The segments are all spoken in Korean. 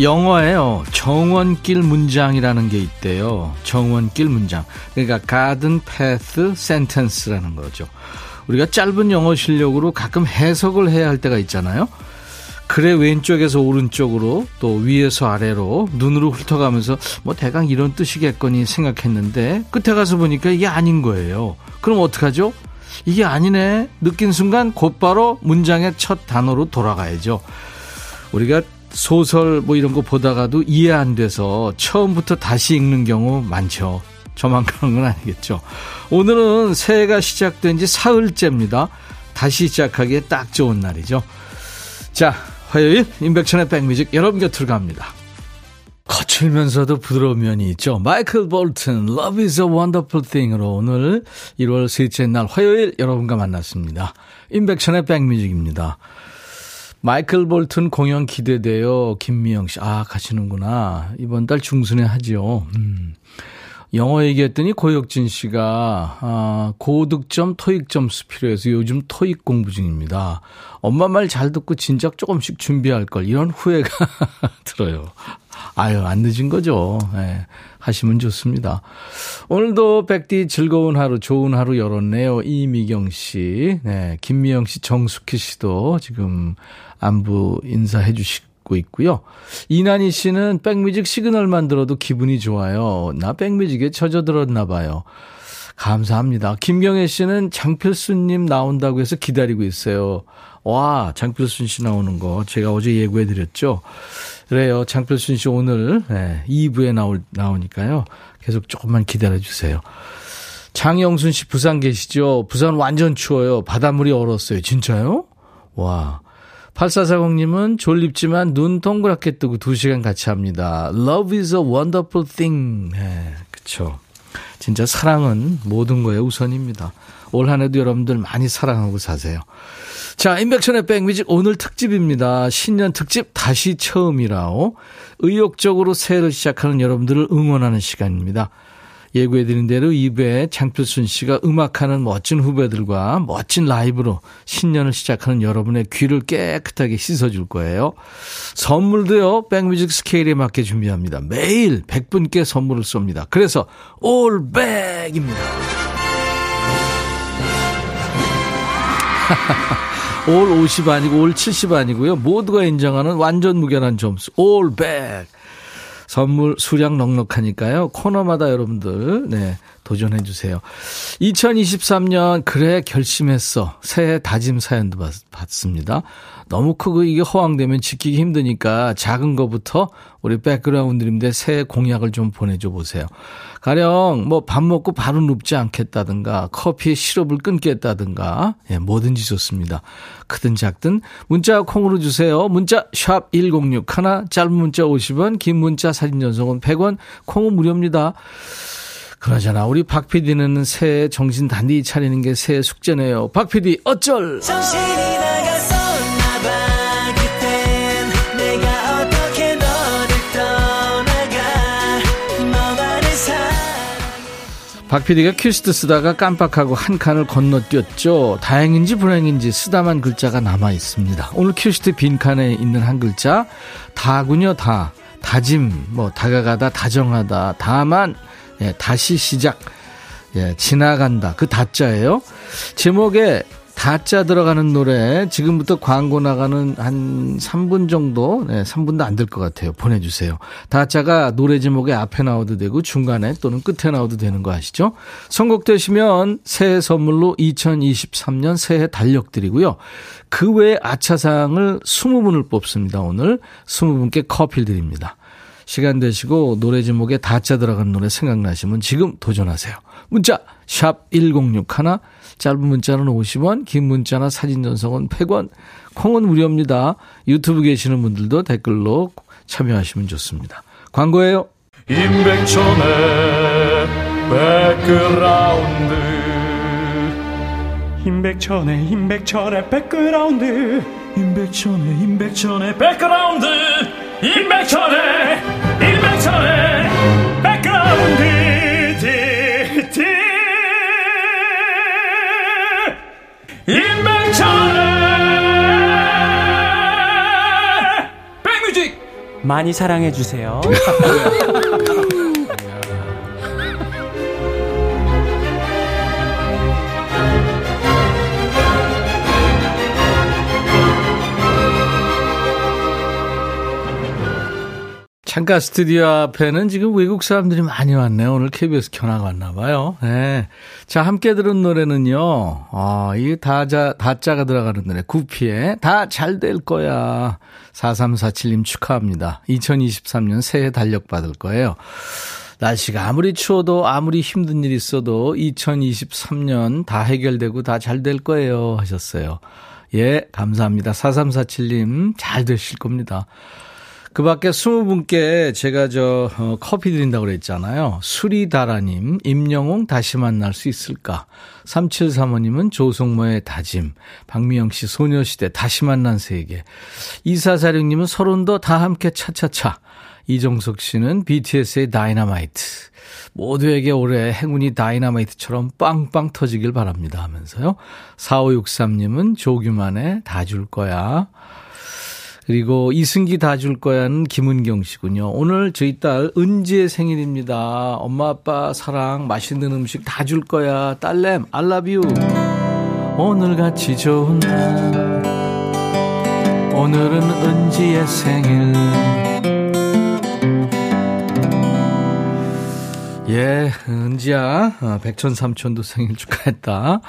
영어에요. 정원길 문장이라는 게 있대요. 정원길 문장. 그러니까 가든 패스 센텐스라는 거죠. 우리가 짧은 영어 실력으로 가끔 해석을 해야 할 때가 있잖아요. 글의 왼쪽에서 오른쪽으로 또 위에서 아래로 눈으로 훑어가면서 뭐 대강 이런 뜻이겠거니 생각했는데 끝에 가서 보니까 이게 아닌 거예요. 그럼 어떡하죠? 이게 아니네. 느낀 순간 곧바로 문장의 첫 단어로 돌아가야죠. 우리가 소설 뭐 이런 거 보다가도 이해 안 돼서 처음부터 다시 읽는 경우 많죠. 저만 그런 건 아니겠죠. 오늘은 새해가 시작된 지 사흘째입니다. 다시 시작하기에 딱 좋은 날이죠. 자, 화요일 임백천의 백뮤직 여러분 곁으로 갑니다. 거칠면서도 부드러운 면이 있죠. 마이클 볼튼, Love is a Wonderful Thing으로 오늘 1월 셋째 날 화요일 여러분과 만났습니다. 임백천의 백뮤직입니다. 마이클 볼튼 공연 기대돼요. 김미영 씨. 아, 가시는구나. 이번 달 중순에 하죠. 음. 영어 얘기했더니 고혁진 씨가 아, 고득점 토익 점수 필요해서 요즘 토익 공부 중입니다. 엄마 말 잘 듣고 진작 조금씩 준비할 걸 이런 후회가 들어요. 아유 안 늦은 거죠. 네, 하시면 좋습니다. 오늘도 백디 즐거운 하루 좋은 하루 열었네요. 이미경 씨, 네, 김미영 씨, 정숙희 씨도 지금 안부 인사해 주시고 있고요. 이난희 씨는 백뮤직 시그널만 들어도 기분이 좋아요. 나 백뮤직에 젖어들었나 봐요. 감사합니다. 김경혜 씨는 장필수님 나온다고 해서 기다리고 있어요. 와, 장필순 씨 나오는 거 제가 어제 예고해 드렸죠. 그래요. 장필순 씨 오늘 네, 2부에 나올, 나오니까요. 계속 조금만 기다려 주세요. 장영순 씨 부산 계시죠? 부산 완전 추워요. 바닷물이 얼었어요. 진짜요? 와. 8440님은 졸립지만 눈 동그랗게 뜨고 2시간 같이 합니다. Love is a wonderful thing. 네, 그쵸. 진짜 사랑은 모든 거에 우선입니다. 올 한 해도 여러분들 많이 사랑하고 사세요. 자, 인백션의 백뮤직 오늘 특집입니다. 신년 특집 다시 처음이라오. 의욕적으로 새해를 시작하는 여러분들을 응원하는 시간입니다. 예고해드린 대로 2부에 장필순 씨가 음악하는 멋진 후배들과 멋진 라이브로 신년을 시작하는 여러분의 귀를 깨끗하게 씻어줄 거예요. 선물도요, 백뮤직 스케일에 맞게 준비합니다. 매일 100분께 선물을 쏩니다. 그래서 올백입니다. 올 50 아니고 올 70 아니고요. 모두가 인정하는 완전 무결한 점수. 올백. 선물 수량 넉넉하니까요. 코너마다 여러분들, 네, 도전해 주세요. 2023년, 그래, 결심했어. 새해 다짐 사연도 받, 받습니다. 너무 크고 이게 허황되면 지키기 힘드니까 작은 거부터 우리 백그라운드님들 새해 공약을 좀 보내줘 보세요. 가령 뭐 밥 먹고 바로 눕지 않겠다든가 커피에 시럽을 끊겠다든가 예, 뭐든지 좋습니다. 크든 작든 문자 콩으로 주세요. 문자 샵 1061, 짧은 문자 50원, 긴 문자 사진 전송은 100원, 콩은 무료입니다. 그러잖아. 우리 박 PD는 새해 정신 단디 차리는 게 새해 숙제네요. 박 PD 어쩔! 박 PD가 퀴스트 쓰다가 깜빡하고 한 칸을 건너뛰었죠. 다행인지 불행인지 쓰다만 글자가 남아 있습니다. 오늘 퀴스트 빈칸에 있는 한 글자 다군요. 다 다짐 뭐 다가가다 다정하다 다만 예, 다시 시작 예, 지나간다 그 다자예요. 제목에 다짜 들어가는 노래 지금부터 광고 나가는 한 3분 정도 네, 3분도 안 될 것 같아요. 보내주세요. 다짜가 노래 제목에 앞에 나와도 되고 중간에 또는 끝에 나와도 되는 거 아시죠? 선곡되시면 새해 선물로 2023년 새해 달력 드리고요. 그 외에 아차상을 20분을 뽑습니다. 오늘 20분께 커피 드립니다. 시간 되시고 노래 제목에 다짜 들어간 노래 생각나시면 지금 도전하세요. 문자 샵 1061, 짧은 문자는 50원, 긴 문자나 사진 전송은 100원, 콩은 무료입니다. 유튜브 계시는 분들도 댓글로 참여하시면 좋습니다. 광고예요. 임백천의 백그라운드 임백천의 임백천의 백그라운드 임백천의 임백천의 백그라운드 임백천의 임 임백천의 백뮤직 많이 사랑해 주세요. 창가 스튜디오 앞에는 지금 외국 사람들이 많이 왔네요. 오늘 KBS 견학 왔나 봐요. 네. 자, 함께 들은 노래는요. 아, 이 다자, 다자가 들어가는 노래. 구피에 다잘 될 거야. 4347님 축하합니다. 2023년 새해 달력 받을 거예요. 날씨가 아무리 추워도 아무리 힘든 일 있어도 2023년 다 해결되고 다 잘 될 거예요. 하셨어요. 예, 감사합니다. 4347님 잘 되실 겁니다. 그 밖에 스무 분께 제가 저, 어, 커피 드린다고 그랬잖아요. 수리다라님, 임영웅 다시 만날 수 있을까? 3735님은 조성모의 다짐, 박미영 씨 소녀시대 다시 만난 세계, 2446님은 서른도 다 함께 차차차, 이정석 씨는 BTS의 다이너마이트. 모두에게 올해 행운이 다이너마이트처럼 빵빵 터지길 바랍니다 하면서요. 4563님은 조규만의 다 줄 거야. 그리고 이승기 다 줄 거야는 김은경 씨군요. 오늘 저희 딸 은지의 생일입니다. 엄마 아빠 사랑 맛있는 음식 다 줄 거야. 딸램 알라뷰. 오늘같이 좋은 날 오늘은 은지의 생일 예, 은지야, 어, 백천삼촌도 생일 축하했다.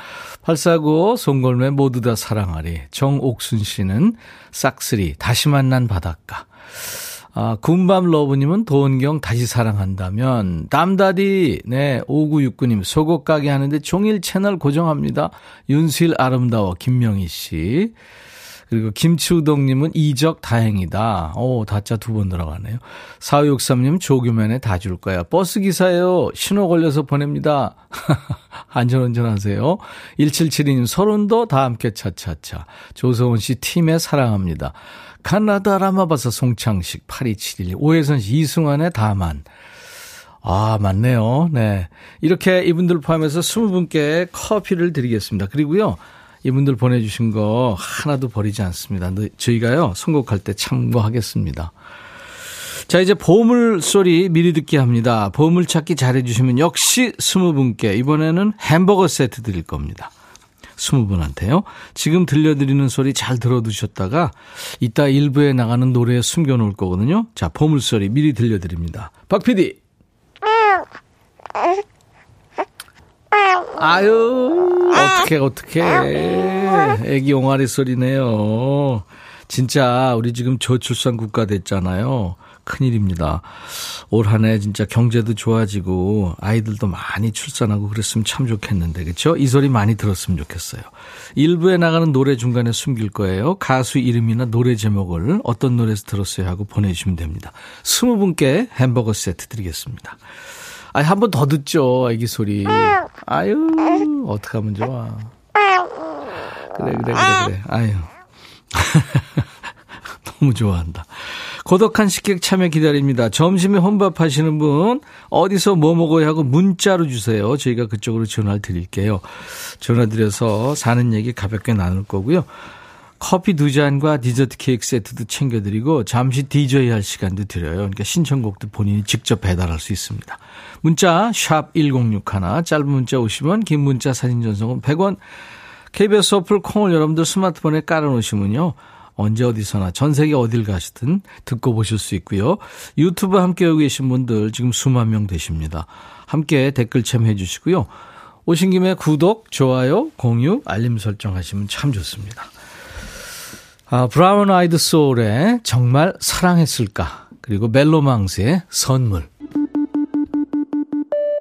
849, 송골매 모두 다 사랑하리. 정옥순 씨는 싹쓸이, 다시 만난 바닷가. 아, 군밤 러브님은 도은경 다시 사랑한다면, 담다디, 네, 5969님, 속옷 가게 하는데 종일 채널 고정합니다. 윤실 아름다워, 김명희 씨. 그리고 김치우동님은 이적 다행이다. 오, 다짜 두 번 들어가네요. 4563님 조규면에 다 줄 거야. 버스 기사예요. 신호 걸려서 보냅니다. 안전운전 하세요. 1772님 서른도 다 함께 차차차. 조성훈 씨 팀에 사랑합니다. 카나다 라마바사 송창식 8271. 오혜선 씨 이승환의 다만. 아, 맞네요. 네. 이렇게 이분들 포함해서 20분께 커피를 드리겠습니다. 그리고요. 이분들 보내주신 거 하나도 버리지 않습니다. 저희가요, 선곡할 때 참고하겠습니다. 자, 이제 보물 소리 미리 듣게 합니다. 보물 찾기 잘해주시면 역시 20분께 이번에는 햄버거 세트 드릴 겁니다. 20분한테요. 지금 들려드리는 소리 잘 들어두셨다가 이따 일부에 나가는 노래에 숨겨놓을 거거든요. 자, 보물 소리 미리 들려드립니다. 박 PD! 아유, 어떻게, 어떻게. 애기 옹알이 소리네요. 진짜, 우리 지금 저출산 국가 됐잖아요. 큰일입니다. 올 한 해 진짜 경제도 좋아지고 아이들도 많이 출산하고 그랬으면 참 좋겠는데 그렇죠? 이 소리 많이 들었으면 좋겠어요. 일부에 나가는 노래 중간에 숨길 거예요. 가수 이름이나 노래 제목을 어떤 노래에서 들었어요 하고 보내주시면 됩니다. 스무 분께 햄버거 세트 드리겠습니다. 아, 한 번 더 듣죠, 애기 소리. 아유, 어떡하면 좋아. 그래, 그래, 그래, 그래. 아유. 너무 좋아한다. 고독한 식객 참여 기다립니다. 점심에 혼밥 하시는 분, 어디서 뭐 먹어야 하고 문자로 주세요. 저희가 그쪽으로 전화를 드릴게요. 전화 드려서 사는 얘기 가볍게 나눌 거고요. 커피 두 잔과 디저트 케이크 세트도 챙겨드리고 잠시 DJ 할 시간도 드려요. 그러니까 신청곡도 본인이 직접 배달할 수 있습니다. 문자 샵 1061, 짧은 문자 50원, 긴 문자 사진 전송은 100원. KBS 어플 콩을 여러분들 스마트폰에 깔아놓으시면요. 언제 어디서나 전 세계 어딜 가시든 듣고 보실 수 있고요. 유튜브 함께 하고 계신 분들 지금 수만 명 되십니다. 함께 댓글 참여해 주시고요. 오신 김에 구독, 좋아요, 공유, 알림 설정하시면 참 좋습니다. 아, 브라운 아이드 소울의 정말 사랑했을까? 그리고 멜로망스의 선물.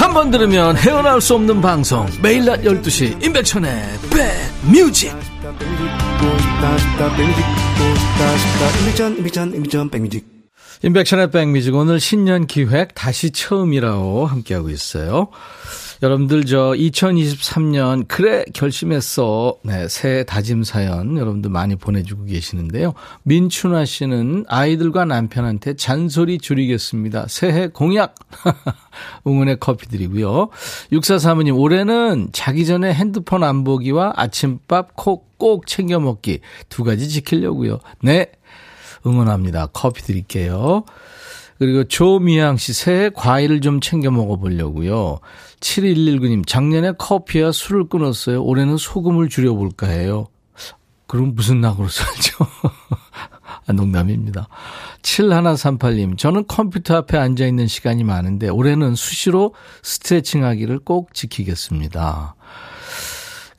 한 번 들으면 헤어나올 수 없는 방송. 매일 낮 12시 임백천의 백뮤직. 듣고 싶다 싶다 백뮤직 듣고 싶다 싶다 임백천 임백천 임백천 백뮤직 인백션의 백뮤직. 오늘 신년 기획 다시 처음이라고 함께하고 있어요. 여러분들 저 2023년 그래 결심했어. 네, 새해 다짐 사연 여러분들 많이 보내주고 계시는데요. 민춘아 씨는 아이들과 남편한테 잔소리 줄이겠습니다. 새해 공약 응원의 커피 드리고요. 64사모님 올해는 자기 전에 핸드폰 안 보기와 아침밥 콕 꼭 챙겨 먹기 두 가지 지키려고요. 네. 응원합니다. 커피 드릴게요. 그리고 조미양 씨, 새해 과일을 좀 챙겨 먹어보려고요. 7119님, 작년에 커피와 술을 끊었어요. 올해는 소금을 줄여볼까 해요. 그럼 무슨 낙으로 살죠? 아, 농담입니다. 7138님, 저는 컴퓨터 앞에 앉아있는 시간이 많은데 올해는 수시로 스트레칭 하기를 꼭 지키겠습니다.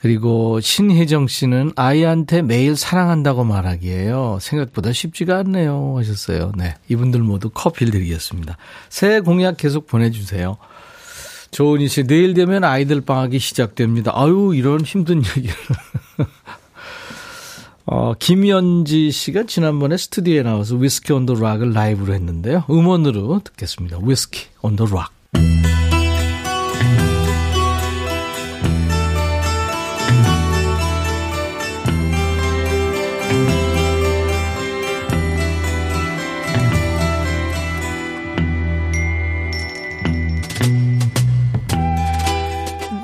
그리고 신혜정 씨는 아이한테 매일 사랑한다고 말하기에요. 생각보다 쉽지가 않네요. 하셨어요. 네. 이분들 모두 커피를 드리겠습니다. 새해 공약 계속 보내주세요. 조은희 씨, 내일 되면 아이들 방학이 시작됩니다. 아유, 이런 힘든 얘기를. 어, 김연지 씨가 지난번에 스튜디오에 나와서 위스키 온 더 락을 라이브로 했는데요. 음원으로 듣겠습니다. 위스키 온 더 락.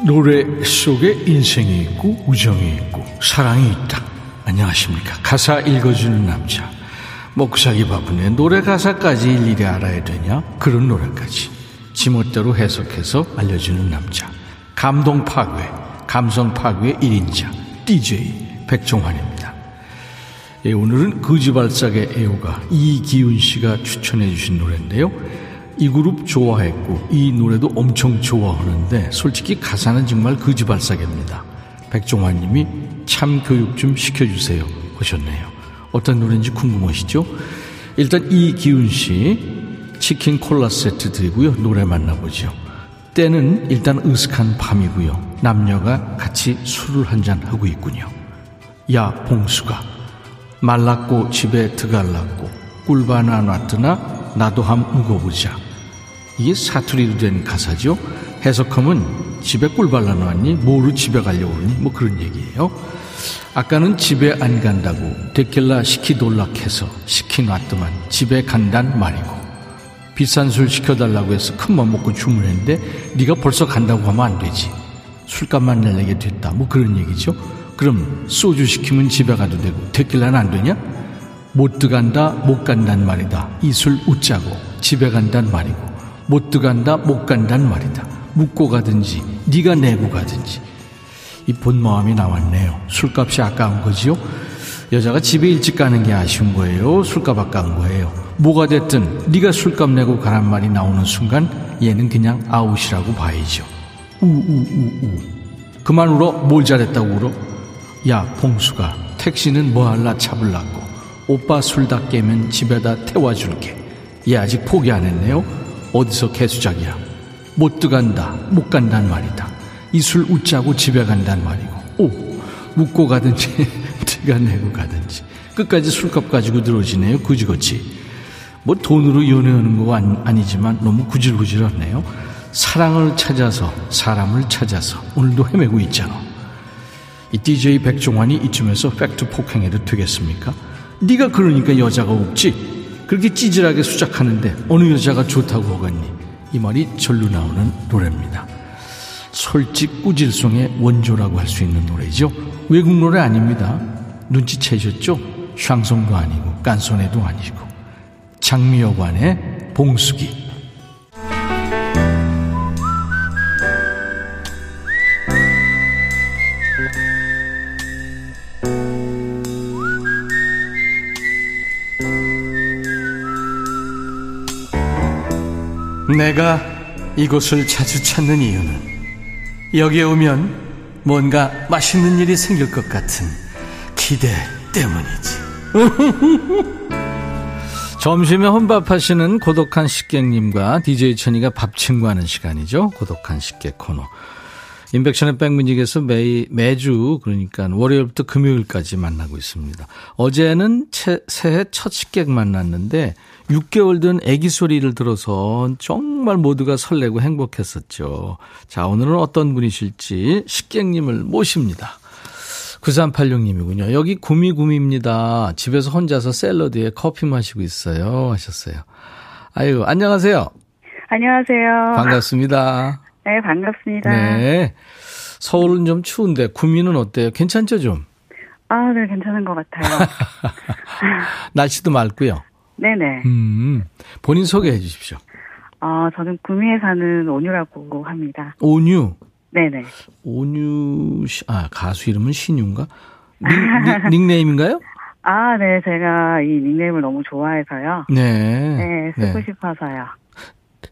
노래 속에 인생이 있고 우정이 있고 사랑이 있다. 안녕하십니까. 가사 읽어주는 남자. 살기 바쁜데 노래 가사까지 일일이 알아야 되냐? 그런 노래까지. 지멋대로 해석해서 알려주는 남자. 감동 파괴, 감성 파괴 1인자. DJ 백종환입니다. 예, 오늘은 거지발삭의 애호가 이기훈 씨가 추천해 주신 노래인데요. 이 그룹 좋아했고 이 노래도 엄청 좋아하는데 솔직히 가사는 정말 거지발사계입니다. 백종환 님이 참 교육 좀 시켜주세요 하셨네요. 어떤 노래인지 궁금하시죠? 일단 이기훈 씨 치킨 콜라 세트 드리고요. 노래 만나보죠. 때는 일단 으슥한 밤이고요. 남녀가 같이 술을 한잔 하고 있군요. 야 봉수가 말랐고 집에 드갈랐고 꿀바나 놨드나 나도 함 묵어보자. 이게 사투리로 된 가사죠. 해석하면 집에 꿀 발라놨니? 뭐로 집에 가려고 그러니? 뭐 그런 얘기예요. 아까는 집에 안 간다고 데킬라 시키돌락해서 시키놨더만 집에 간단 말이고 비싼 술 시켜달라고 해서 큰맘 먹고 주문했는데 네가 벌써 간다고 하면 안 되지. 술값만 내려게 됐다. 뭐 그런 얘기죠. 그럼 소주 시키면 집에 가도 되고 데킬라는 안 되냐? 못 들어간다 못 간단 말이다. 이 술 웃자고 집에 간단 말이고 못 들어간다 못 간단 말이다. 묻고 가든지 네가 내고 가든지 이 본 마음이 나왔네요. 술값이 아까운 거지요. 여자가 집에 일찍 가는 게 아쉬운 거예요. 술값 아까운 거예요. 뭐가 됐든 네가 술값 내고 가란 말이 나오는 순간 얘는 그냥 아웃이라고 봐야죠. 우우우우 그만 울어 뭘 잘했다고 울어? 야 봉수가 택시는 뭐 할라 잡을라고 오빠 술 다 깨면 집에다 태워줄게. 얘 아직 포기 안 했네요. 어디서 개수작이야. 못 들어간다, 못 간단 말이다. 이 술 웃자고 집에 간단 말이고. 오, 묻고 가든지, 네가 내고 가든지. 끝까지 술값 가지고 들어오지네요, 그지같이. 뭐 돈으로 연애하는 거 아니, 지만 너무 구질구질하네요. 사랑을 찾아서, 사람을 찾아서, 오늘도 헤매고 있잖아. 이 DJ 백종환이 이쯤에서 팩트 폭행해도 되겠습니까? 네가 그러니까 여자가 없지. 그렇게 찌질하게 수작하는데 어느 여자가 좋다고 하겠니? 이 말이 절로 나오는 노래입니다. 솔직 꾸질송의 원조라고 할 수 있는 노래죠. 외국 노래 아닙니다. 눈치채셨죠? 샹송도 아니고 깐소네도 아니고 장미여관의 봉숙이 내가 이곳을 자주 찾는 이유는 여기에 오면 뭔가 맛있는 일이 생길 것 같은 기대 때문이지. 점심에 혼밥하시는 고독한 식객님과 DJ 천이가 밥 친구하는 시간이죠. 고독한 식객 코너. 인백션의 백뮤직에서 매, 매주 그러니까 월요일부터 금요일까지 만나고 있습니다. 어제는 채, 새해 첫 식객 만났는데 6개월 된 아기 소리를 들어서 정말 모두가 설레고 행복했었죠. 자, 오늘은 어떤 분이실지 식객님을 모십니다. 9386님이군요. 여기 구미구미입니다. 집에서 혼자서 샐러드에 커피 마시고 있어요. 하셨어요. 아유, 안녕하세요. 안녕하세요. 반갑습니다. 네, 반갑습니다. 네. 서울은 좀 추운데 구미는 어때요? 괜찮죠, 좀? 아, 네, 괜찮은 것 같아요. 날씨도 맑고요. 네네. 음, 본인 소개해 주십시오. 어, 저는 구미에 사는 온유라고 합니다. 온유. 네네. 온유 씨, 아, 가수 이름은 신유인가? 닉, 닉, 네임인가요 아, 네, 제가 이 닉네임을 너무 좋아해서요. 네. 네, 쓰고 싶어서요.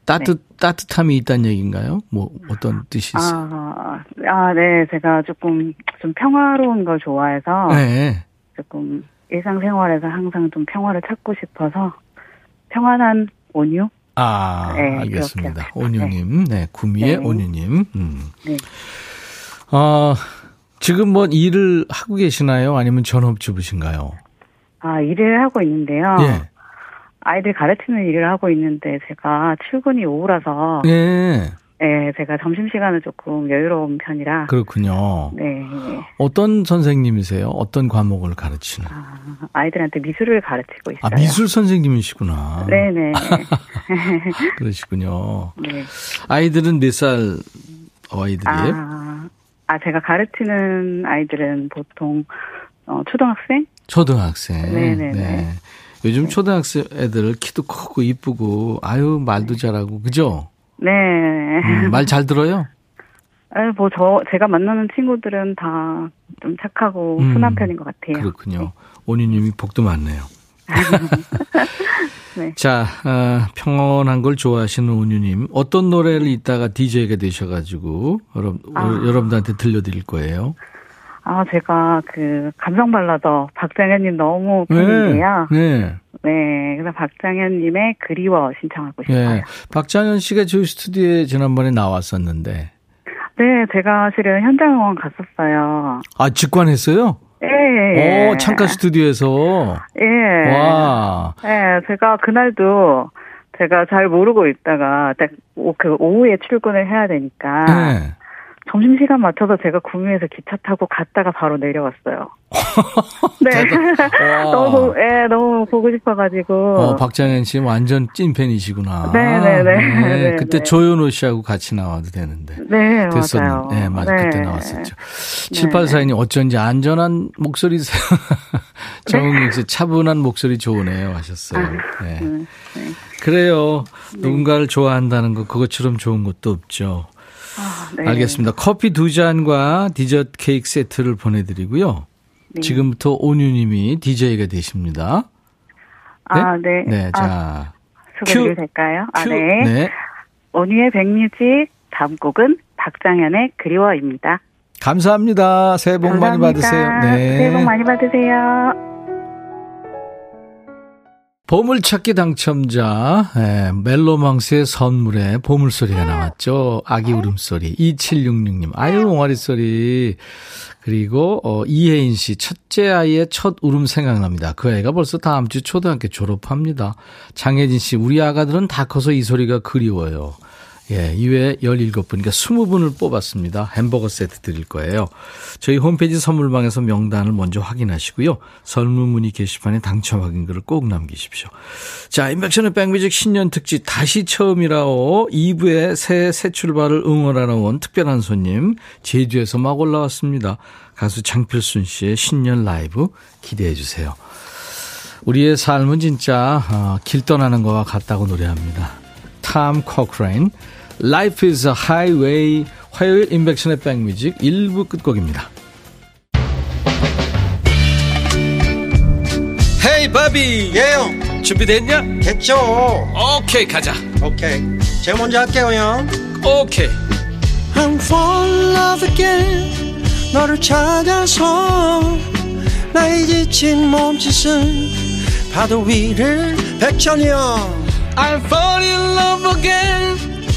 따뜻, 따뜻함이 있다는 얘기인가요? 뭐, 어떤 뜻이 있어요? 아, 아, 네, 제가 조금 좀 평화로운 걸 좋아해서 네. 조금 일상생활에서 항상 좀 평화를 찾고 싶어서 평안한 온유? 아, 네, 알겠습니다. 온유님. 네, 구미의 네. 온유님. 음. 네. 어, 지금 뭐 일을 하고 계시나요? 아니면 전업주부신가요? 아, 일을 하고 있는데요. 예. 아이들 가르치는 일을 하고 있는데 제가 출근이 오후라서 예. 네, 제가 점심시간은 조금 여유로운 편이라 그렇군요. 네. 어떤 선생님이세요? 어떤 과목을 가르치는? 아, 아이들한테 미술을 가르치고 있어요. 아, 미술 선생님이시구나. 네네. 그러시군요. 네. 아이들은 몇 살 아이들이에요? 아, 아, 제가 가르치는 아이들은 보통 어, 초등학생? 초등학생. 네네네. 네. 요즘 초등학생 애들 키도 크고 이쁘고 아유 말도 잘하고 그죠? 네. 음, 말잘 들어요? 아, 뭐, 저, 제가 만나는 친구들은 다 좀 착하고 음, 순한 편인 것 같아요. 그렇군요. 온유님이 복도 많네요. 네. 자, 아, 평온한 걸 좋아하시는 온유님 어떤 노래를 이따가 DJ가 되셔가지고 여러분 아. 여러분들한테 들려드릴 거예요. 아, 제가 그 감성 발라더 박장현님 너무 팬인데요. 네. 네. 그래서 박장현님의 그리워 신청하고 싶어요. 예. 박장현 씨가 저희 스튜디오에 지난번에 나왔었는데 네, 제가 실은 현장 응원 갔었어요. 아 직관했어요? 예, 예. 오 창가 스튜디오에서 예. 와. 예, 제가 그날도 제가 잘 모르고 있다가 딱 그 오후에 출근을 해야 되니까 네. 점심시간 맞춰서 제가 구미에서 기차 타고 갔다가 바로 내려왔어요. 네. 와. 너무, 예, 너무 보고 싶어가지고. 어, 박장현 씨 완전 찐팬이시구나. 네네 네. 네 네. 그때 조현호 씨하고 같이 나와도 되는데. 네, 됐었, 맞아요. 네, 맞아. 네. 그때 나왔었죠. 7842님, 어쩐지 안전한 목소리세요. 정은경 씨, 차분한 목소리 좋으네요. 하셨어요. 네. 음, 네. 그래요. 누군가를 좋아한다는 거, 그것처럼 좋은 것도 없죠. 아, 네. 알겠습니다. 커피 두 잔과 디저트 케이크 세트를 보내드리고요. 네. 지금부터 온유님이 DJ가 되십니다. 아, 네. 네, 아, 자. 소개해도 큐. 될까요? 아, 큐. 네. 네. 온유의 백뮤직 다음 곡은 박장현의 그리워입니다. 감사합니다. 새해 복 많이 감사합니다. 받으세요. 네. 새해 복 많이 받으세요. 보물찾기 당첨자 예, 멜로망스의 선물에 보물소리가 나왔죠. 아기 울음소리 2766님 아유 옹알이소리 그리고 어, 이혜인 씨 첫째 아이의 첫 울음 생각납니다. 그 애가 벌써 다음 주 초등학교 졸업합니다. 장혜진 씨 우리 아가들은 다 커서 이 소리가 그리워요. 예, 이외에 17분, 그러니까 20분을 뽑았습니다. 햄버거 세트 드릴 거예요. 저희 홈페이지 선물방에서 명단을 먼저 확인하시고요. 선물 문의 게시판에 당첨 확인글을 꼭 남기십시오. 자, 임백천의 백뮤직 신년 특집 다시 처음이라오 2부의 새, 새 출발을 응원하러 온 특별한 손님 제주에서 막 올라왔습니다. 가수 장필순 씨의 신년 라이브 기대해 주세요. 우리의 삶은 진짜 어, 길 떠나는 것과 같다고 노래합니다. 탐 코크레인 Life is a Highway. 화요일 임백천의 백뮤직 1부 끝곡입니다. 헤이 바비. 예영. 준비됐냐? 됐죠. 오케이 가자. 오케이. 제가 먼저 할게요 형. 오케이. I'm fall in love again 너를 찾아서 나의 지친 몸짓은 파도 위를 백천이 형. I'm fall in love again.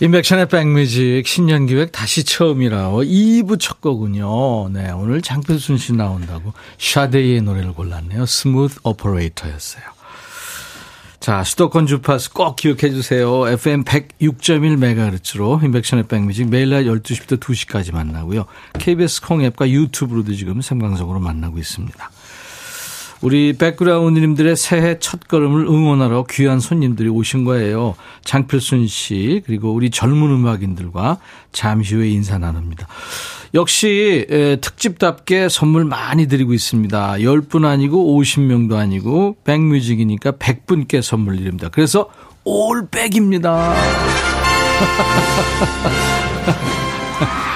임백천의 백뮤직 신년 기획 다시 처음이라오 2부 첫 곡이군요. 네, 오늘 장필순 씨 나온다고 샤데이의 노래를 골랐네요. Smooth Operator였어요. 자, 수도권 주파수 꼭 기억해 주세요. FM 106.1MHz로 인백션의 백뮤직 매일 낮 12시부터 2시까지 만나고요. KBS 콩 앱과 유튜브로도 지금 생방송으로 만나고 있습니다. 우리 백그라운드님들의 새해 첫 걸음을 응원하러 귀한 손님들이 오신 거예요. 장필순 씨 그리고 우리 젊은 음악인들과 잠시 후에 인사 나눕니다. 역시 에, 특집답게 선물 많이 드리고 있습니다. 10분 아니고 50명도 아니고 백뮤직이니까 100분께 선물 드립니다. 그래서 올백입니다.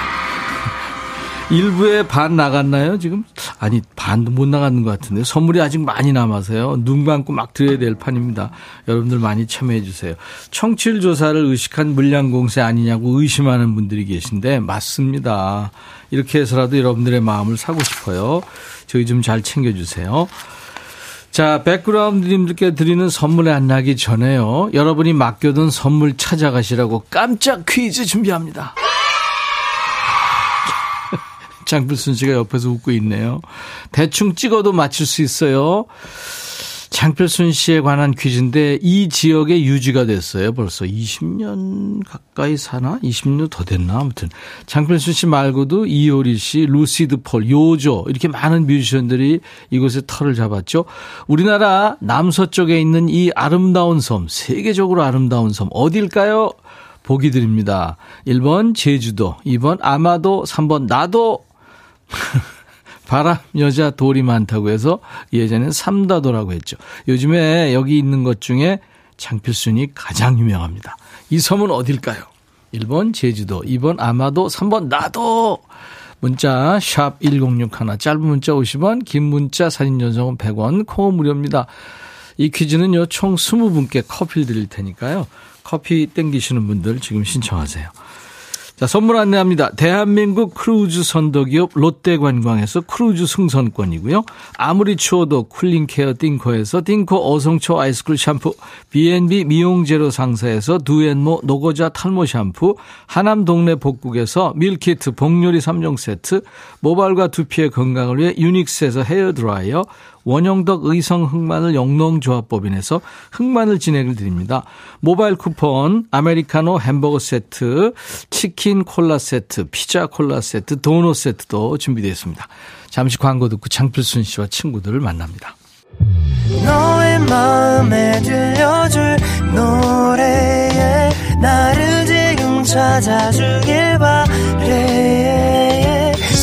일부에 반 나갔나요, 지금? 아니, 반도 못 나갔는 것 같은데. 선물이 아직 많이 남아서요. 눈 감고 막 드려야 될 판입니다. 여러분들 많이 참여해 주세요. 청취율 조사를 의식한 물량 공세 아니냐고 의심하는 분들이 계신데, 맞습니다. 이렇게 해서라도 여러분들의 마음을 사고 싶어요. 저희 좀 잘 챙겨주세요. 자, 백그라운드님들께 드리는 선물에 안 나기 전에요. 여러분이 맡겨둔 선물 찾아가시라고 깜짝 퀴즈 준비합니다. 장필순 씨가 옆에서 웃고 있네요. 대충 찍어도 맞출 수 있어요. 장필순 씨에 관한 퀴즈인데 이 지역에 유지가 됐어요. 벌써 20년 가까이 사나? 20년 더 됐나? 아무튼 장필순 씨 말고도 이효리 씨, 루시드 폴, 요조 이렇게 많은 뮤지션들이 이곳에 터를 잡았죠. 우리나라 남서쪽에 있는 이 아름다운 섬, 세계적으로 아름다운 섬 어딜까요? 보기 드립니다. 1번 제주도, 2번 아마도, 3번 나도, 바람, 여자, 돌이 많다고 해서 예전엔 삼다도라고 했죠. 요즘에 여기 있는 것 중에 장필순이 가장 유명합니다. 이 섬은 어딜까요? 1번 제주도, 2번 아마도, 3번 나도. 문자 샵 1061, 짧은 문자 50원, 긴 문자 사진 전송은 100원, 콩 무료입니다. 이 퀴즈는요, 총 20분께 커피를 드릴 테니까요. 커피 땡기시는 분들 지금 신청하세요. 자, 선물 안내합니다. 대한민국 크루즈 선도기업 롯데관광에서 크루즈 승선권이고요. 아무리 추워도 cooling care 띵코에서 띵코 어성초 아이스쿨 샴푸, B&B 미용재료 상사에서 두앤모 노고자 탈모 샴푸, 하남 동네 복국에서 밀키트 복요리 3종 세트, 모발과 두피의 건강을 위해 유닉스에서 헤어드라이어, 원형덕 의성 흑마늘 영농조합법인에서 흑마늘 진액을 드립니다. 모바일 쿠폰, 아메리카노 햄버거 세트, 치킨 콜라 세트, 피자 콜라 세트, 도넛 세트도 준비되어 있습니다. 잠시 광고 듣고 장필순 씨와 친구들을 만납니다. 너의 마음에 들려줄 노래에 나를 지금 찾아주길 바래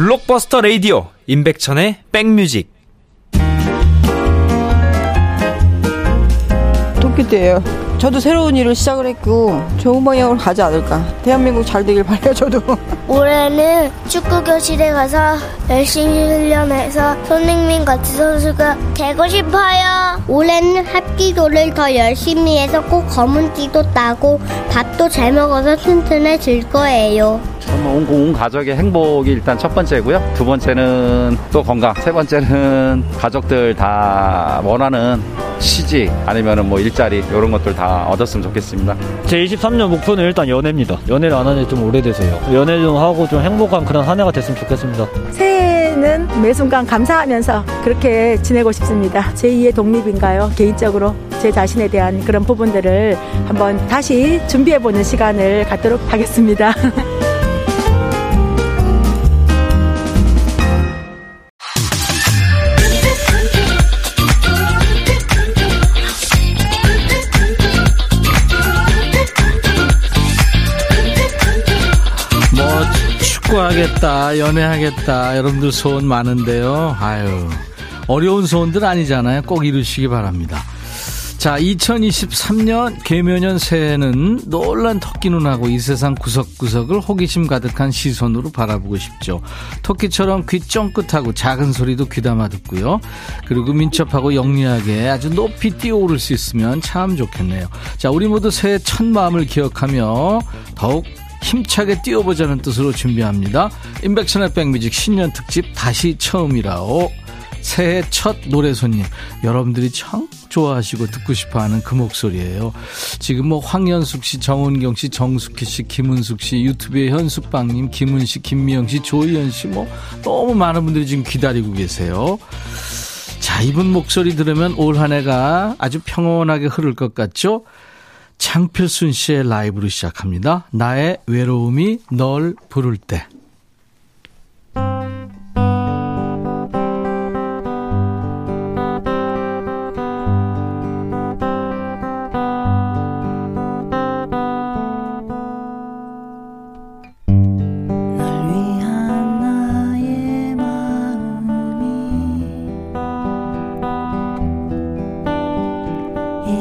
블록버스터 레이디오 임백천의 백뮤직 토끼띠예요. 저도 새로운 일을 시작을 했고 좋은 방향으로 가지 않을까. 대한민국 잘 되길 바래요. 저도. 올해는 축구 교실에 가서 열심히 훈련해서 손흥민 같은 선수가 되고 싶어요. 올해는 합기도를 더 열심히 해서 꼭 검은 띠도 따고 밥도 잘 먹어서 튼튼해질 거예요. 뭐 온, 온 가족의 행복이 일단 첫 번째고요. 두 번째는 또 건강. 세 번째는 가족들 다 원하는 시지 아니면은 뭐 일자리 이런 것들 다 얻었으면 좋겠습니다. 제 23년 목표는 일단 연애입니다. 연애를 안 한 지 좀 오래돼서요. 연애 좀 하고 좀 행복한 그런 한 해가 됐으면 좋겠습니다. 새해에는 있는 매 순간 감사하면서 그렇게 지내고 싶습니다. 제2의 독립인가요? 개인적으로 제 자신에 대한 그런 부분들을 한번 다시 준비해보는 시간을 갖도록 하겠습니다. 축구하겠다, 연애하겠다, 여러분들 소원 많은데요. 아유, 어려운 소원들 아니잖아요. 꼭 이루시기 바랍니다. 자, 2023년 개묘년 새해는 놀란 토끼 눈하고 이 세상 구석구석을 호기심 가득한 시선으로 바라보고 싶죠. 토끼처럼 귀 쫑긋하고 작은 소리도 귀담아 듣고요. 그리고 민첩하고 영리하게 아주 높이 뛰어오를 수 있으면 참 좋겠네요. 자, 우리 모두 새해 첫 마음을 기억하며 더욱 힘차게 뛰어보자는 뜻으로 준비합니다. 인백션의 백뮤직 신년 특집 다시 처음이라오. 새해 첫 노래 손님 여러분들이 참 좋아하시고 듣고 싶어 하는 그 목소리예요. 지금 뭐 황현숙 씨, 정은경 씨, 정숙희 씨, 김은숙 씨, 유튜브에 현숙방님, 김은 씨, 김미영 씨, 조희연 씨, 뭐 너무 많은 분들이 지금 기다리고 계세요. 자, 이분 목소리 들으면 올 한 해가 아주 평온하게 흐를 것 같죠? 창필순 씨의 라이브로 시작합니다. 나의 외로움이 널 부를 때.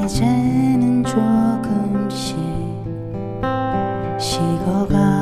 이제는 조금씩 식어가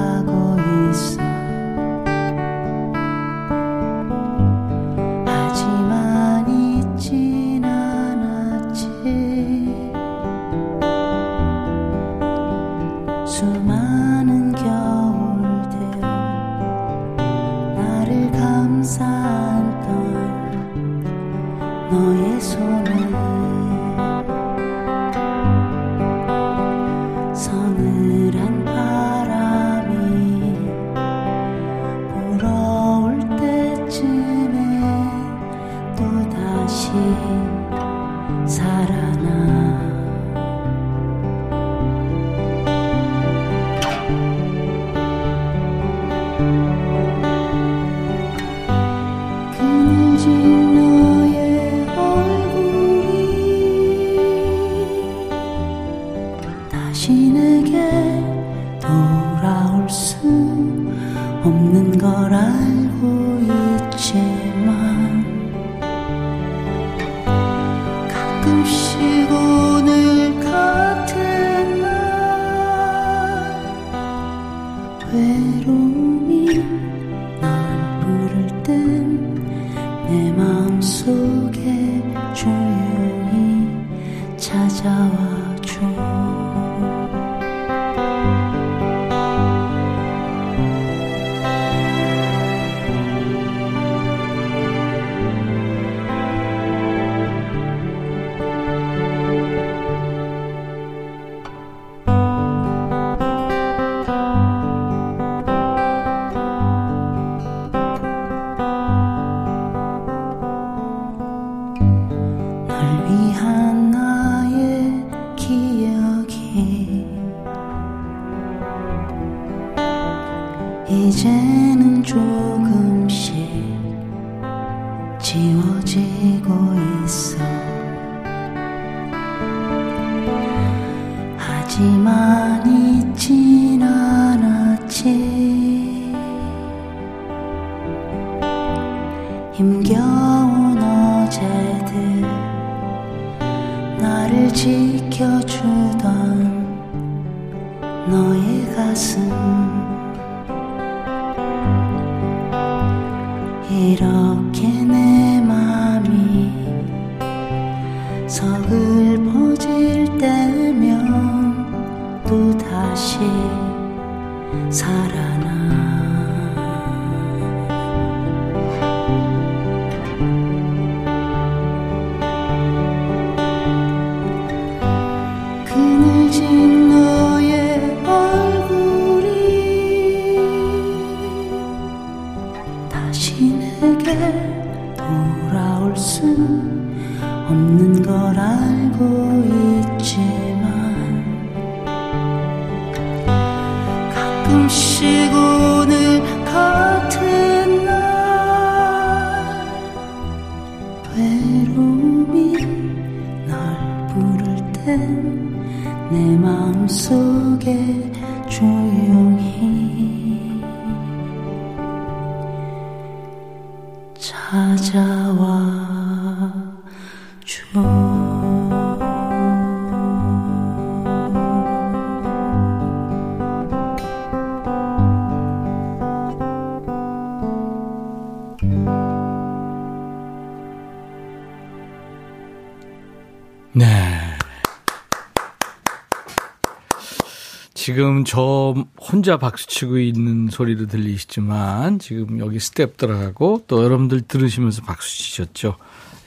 지금 저 혼자 박수치고 있는 소리로 들리시지만 지금 여기 스탭들하고 또 여러분들 들으시면서 박수치셨죠.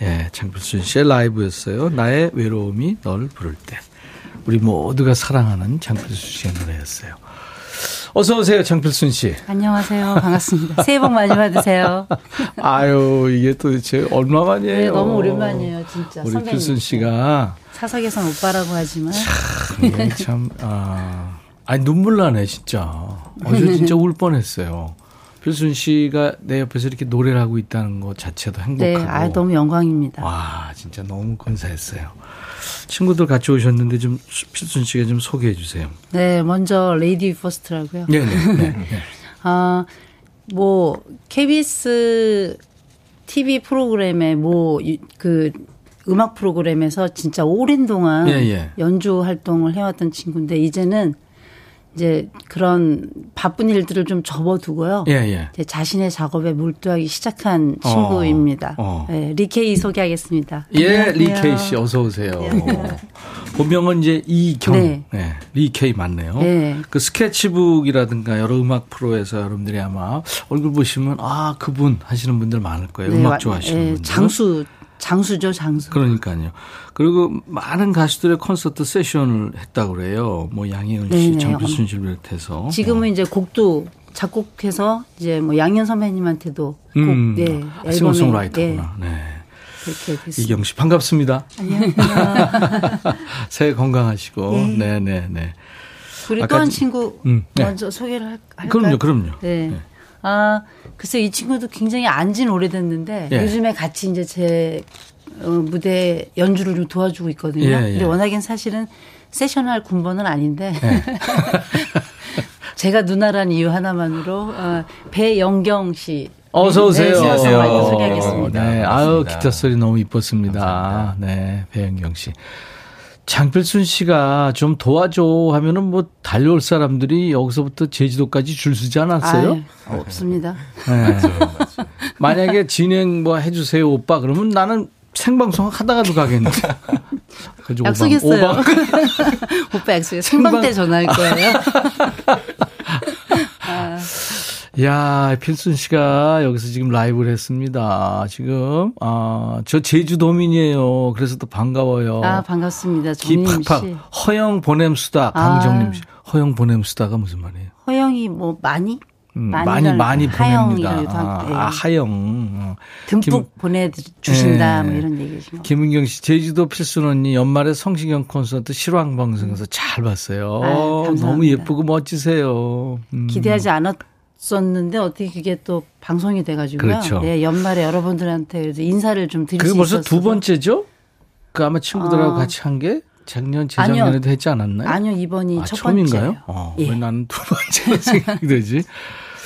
예, 장필순 씨의 라이브였어요. 나의 외로움이 널 부를 때. 우리 모두가 사랑하는 장필순 씨의 노래였어요. 어서 오세요, 장필순 씨. 안녕하세요. 반갑습니다. 새해 복 많이 받으세요. 아유, 이게 도대체 얼마만이에요? 네, 너무 오랜만이에요, 진짜. 우리 선배님. 필순 씨가 사석에선 오빠라고 하지만. 이게 참, 아, 아니, 눈물 나네, 진짜. 어제 진짜 울 뻔했어요. 필순 씨가 내 옆에서 이렇게 노래를 하고 있다는 것 자체도 네, 행복하고. 아, 너무 영광입니다. 와, 진짜 너무 감사했어요. 친구들 같이 오셨는데 좀 필순 씨가 좀 소개해 주세요. 네, 먼저 lady first라고요. 네 네. 네, 네. 아, 뭐 KBS TV 프로그램에 뭐그 음악 프로그램에서 진짜 오랜 동안 예, 예. 연주 활동을 해왔던 친구인데 이제는 이제 그런 바쁜 일들을 좀 접어두고요. 예, 예. 이제 자신의 작업에 몰두하기 시작한 친구입니다. 어. 네, 리케이 소개하겠습니다. 예. 리케이 씨 어서 오세요. 본명은 이제 이경, 네. 네. 리케이 맞네요. 네. 그 스케치북이라든가 여러 음악 프로에서 여러분들이 아마 얼굴 보시면 아 그분 하시는 분들 많을 거예요. 네, 음악 와- 좋아하시는 예, 분들. 장수 장수죠, 장수. 그러니까요. 그리고 많은 가수들의 콘서트 세션을 했다고 그래요. 뭐 양희은 씨. 장필순 씨를 비롯해서. 지금은 이제 곡도 작곡해서 이제 뭐 양현 선배님한테도 곡, 음, 네, 앨범에 싱어송라이터구나. 네. 됐습니다. 이경 씨 반갑습니다. 안녕하세요. 새해 건강하시고. 네. 네, 네, 네. 그리고 아까 또한 지- 친구 음, 네. 먼저 소개를 할, 할까요? 그럼요, 그럼요. 네. 아, 글쎄 이 친구도 굉장히 안진 오래됐는데 예. 요즘에 같이 이제 제 어, 무대 연주를 좀 도와주고 있거든요. 예, 예. 근데 워낙엔 사실은 세션할 군번은 아닌데 예. 제가 누나란 이유 하나만으로 어, 배영경 씨 어서 오세요. 네, 싱어송라이터 소개하겠습니다. 네, 아유 기타 소리 너무 이뻤습니다. 네, 배영경 씨. 장필순 씨가 좀 도와줘 하면은 뭐 달려올 사람들이 여기서부터 제주도까지 줄 서지 않았어요? 아유, 없습니다. 네. 만약에 진행 뭐 해주세요 오빠 그러면 나는 생방송 하다가도 가겠는데. 약속했어요. 오빠 약속해. 생방 때 전화할 거예요. 아, 야, 필순 씨가 여기서 지금 라이브를 했습니다. 지금, 아, 저 제주도민이에요. 그래서 또 반가워요. 아, 반갑습니다. 팍팍. 씨. 허영 보냄 수다. 아. 강정림 씨. 허영 보냄 수다가 무슨 말이에요? 허영이 뭐 많이 음, 많이 많이, 보냅니다. 아, 예. 아, 하영. 어. 듬뿍 보내주신다 예. 뭐 이런 얘기죠. 김은경 씨, 제주도 필순 언니 연말에 성시경 콘서트 실황 방송에서 잘 봤어요. 아, 감사합니다. 너무 예쁘고 멋지세요. 음. 기대하지 않았 었는데 어떻게 그게 또 방송이 돼가지고요. 그렇죠. 네, 연말에 여러분들한테 인사를 좀 드릴 그게 수 벌써 있었어서. 두 번째죠? 그 아마 친구들하고 아. 같이 한 게 작년, 재작년에도. 했지 않았나요? 아니요 이번이 아, 첫 처음인가요? 번째예요. 어, 예. 왜 나는 두 번째로 생각이 되지?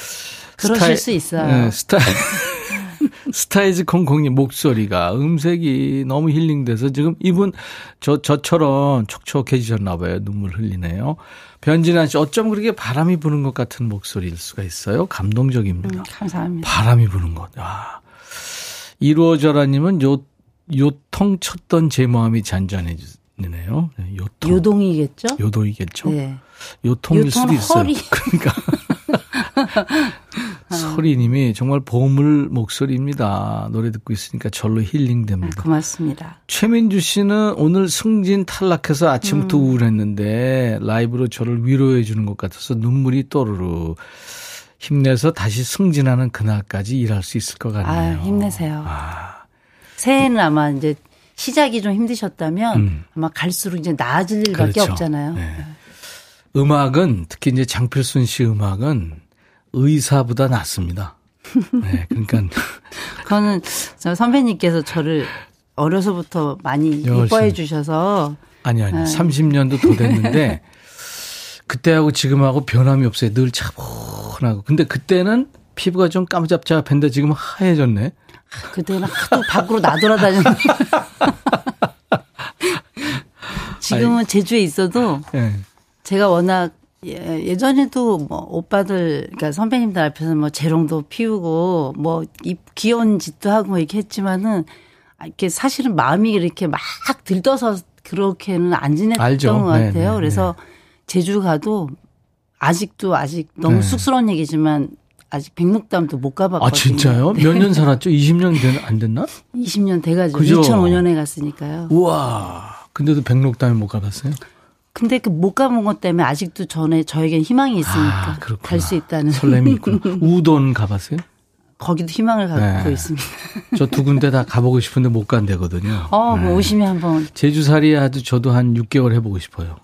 그러실 수 있어요. 네, 스타, 스타이즈 콩콩님 목소리가 음색이 너무 힐링돼서 지금 이분 저, 저처럼 촉촉해지셨나 봐요. 눈물 흘리네요. 변진환 씨 어쩜 그렇게 바람이 부는 것 같은 목소리일 수가 있어요? 감동적입니다. 음, 감사합니다. 바람이 부는 것. 아. 이루어져라님은 요, 요통 쳤던 제 마음이 잔잔해지네요. 네, 요통. 요동이겠죠? 요동이겠죠? 네. 요통일 요통 수도 있어요. 허리. 그러니까. 소리님이 정말 보물 목소리입니다. 노래 듣고 있으니까 절로 힐링됩니다. 고맙습니다. 최민주 씨는 오늘 승진 탈락해서 아침부터 음. 우울했는데 라이브로 저를 위로해 주는 것 같아서 눈물이 또르르 힘내서 다시 승진하는 그날까지 일할 수 있을 것 같네요. 아, 힘내세요. 새해는 아마 이제 시작이 좀 힘드셨다면 음. 아마 갈수록 이제 나아질 일밖에 그렇죠. 없잖아요. 네. 음악은 특히 이제 장필순 씨 음악은 의사보다 낫습니다. 네, 그러니까 그거는 저 선배님께서 저를 어려서부터 많이. 이뻐해 주셔서 아니 아니. 네. 30년도 더 됐는데 그때하고 지금하고 변함이 없어요. 늘 차분하고. 근데 그때는 피부가 좀 까무잡잡했는데 지금 은 하얘졌네. 그때는 하도 밖으로 나돌아다녔는데. 지금은 제주에 있어도 예. 제가 워낙 예, 예전에도 뭐 오빠들 그러니까 선배님들 앞에서 뭐 재롱도 피우고 뭐이 귀여운 짓도 하고 뭐 이렇게 했지만은 아, 이렇게 사실은 마음이 이렇게 막 들떠서 그렇게는 안 지냈던 알죠. 것 네, 같아요. 네, 그래서 제주 가도 아직도 아직 너무 네. 쑥스러운 얘기지만 아직 백록담도 못 가봤거든요. 아 진짜요? 네. 몇년 살았죠? 20년 된, 안 됐나? 20년 돼가지고 그죠? 2005년에 갔으니까요. 우와. 근데도 백록담에 못 가봤어요? 근데 그 못 가본 것 때문에 아직도 전에 저에겐 희망이 있으니까 갈수 있다는 아, 설렘이 있구나. 우돈 가봤어요? 거기도 희망을 갖고 네. 있습니다. 저 두 군데 다 가보고 싶은데 못 간대거든요. 어, 뭐 네. 오시면 한번 제주살이 아주 저도 한 6개월 해보고 싶어요.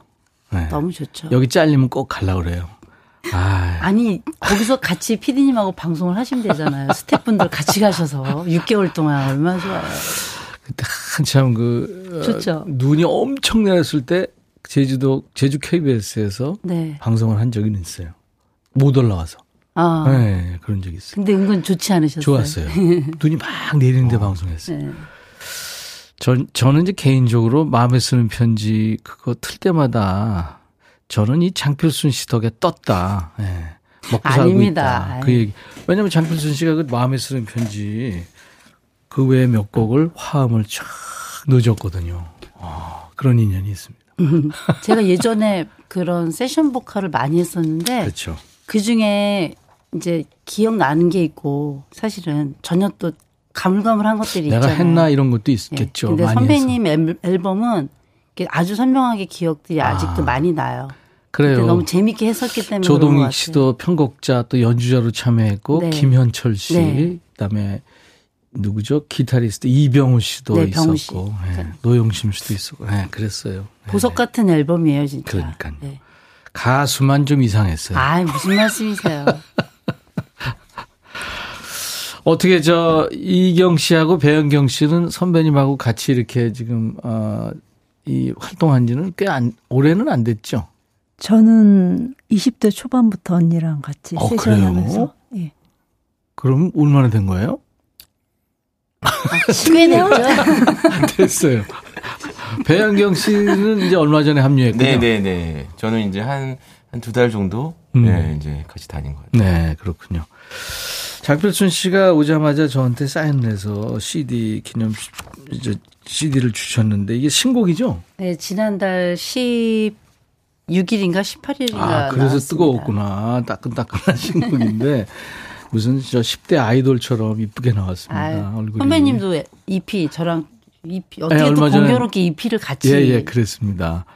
네. 너무 좋죠. 여기 잘리면 꼭 갈라 그래요. 아, 아니 거기서 같이 피디님하고 방송을 하시면 되잖아요. 스태프분들 같이 가셔서 6개월 동안 얼마나 좋아요. 그때 한참 그 어, 좋죠. 눈이 엄청 내렸을 때 제주도 제주 KBS에서 네. 방송을 한 적이 있어요. 못 올라와서. 아. 네, 그런 적이 있어요. 근데 은근 좋지 않으셨어요? 좋았어요. 눈이 막 내리는데 방송했어요. 네. 전, 저는 이제 개인적으로 마음에 쓰는 편지 그거 틀 때마다 저는 이 장필순 씨 덕에 떴다. 예. 먹고 살고 아닙니다. 있다. 그 얘기. 왜냐면 장필순 씨가 그 마음에 쓰는 편지 그 외에 몇 곡을 화음을 쫙 넣어줬거든요. 아, 그런 인연이 있습니다. 제가 예전에 그런 세션 보컬을 많이 했었는데 그렇죠. 그 중에 이제 기억나는 게 있고 사실은 전혀 또 가물가물한 것들이 내가 있잖아요. 했나 이런 것도 있겠죠. 근데 많이 선배님 앨- 앨범은 아주 선명하게 기억들이 아직도 많이 나요. 그래요. 너무 재밌게 했었기 때문에 조동익. 씨도 편곡자 또 연주자로 참여했고 네. 김현철 씨 네. 그다음에 누구죠 기타리스트 이병우 씨도 네, 병우 씨. 있었고 예, 노영심 씨도 있었고 네, 그랬어요. 보석 같은 앨범이에요, 진짜. 그러니까요. 네. 가수만 좀 이상했어요. 아, 무슨 말씀이세요? 어떻게 저 이경 씨하고 배영경 씨는 선배님하고 같이 이렇게 지금 어이 활동한지는 꽤 안 올해는 안 됐죠. 저는 20대 초반부터 언니랑 같이 어, 세션하면서 그래요? 예. 그럼 얼마나 된 거예요? 꽤 됐죠. 됐어요. 배영경 씨는 이제 얼마 전에 합류했고요. 네네네. 저는 이제 한, 한 두 달 정도, 음. 네, 이제 같이 다닌 것 같아요. 네, 그렇군요. 장필순 씨가 오자마자 저한테 사인 내서 CD 기념 이제 CD를 주셨는데 이게 신곡이죠? 네, 지난달 16일인가 18일인가 아, 그래서 뜨거웠구나. 따끈따끈한 신곡인데 무슨 저 10대 아이돌처럼 이쁘게 나왔습니다. 아, 얼굴이. 선배님도 EP 저랑 EP 어떻게 네, 또 공교롭게 EP를 같이 예, 예, 그랬습니다.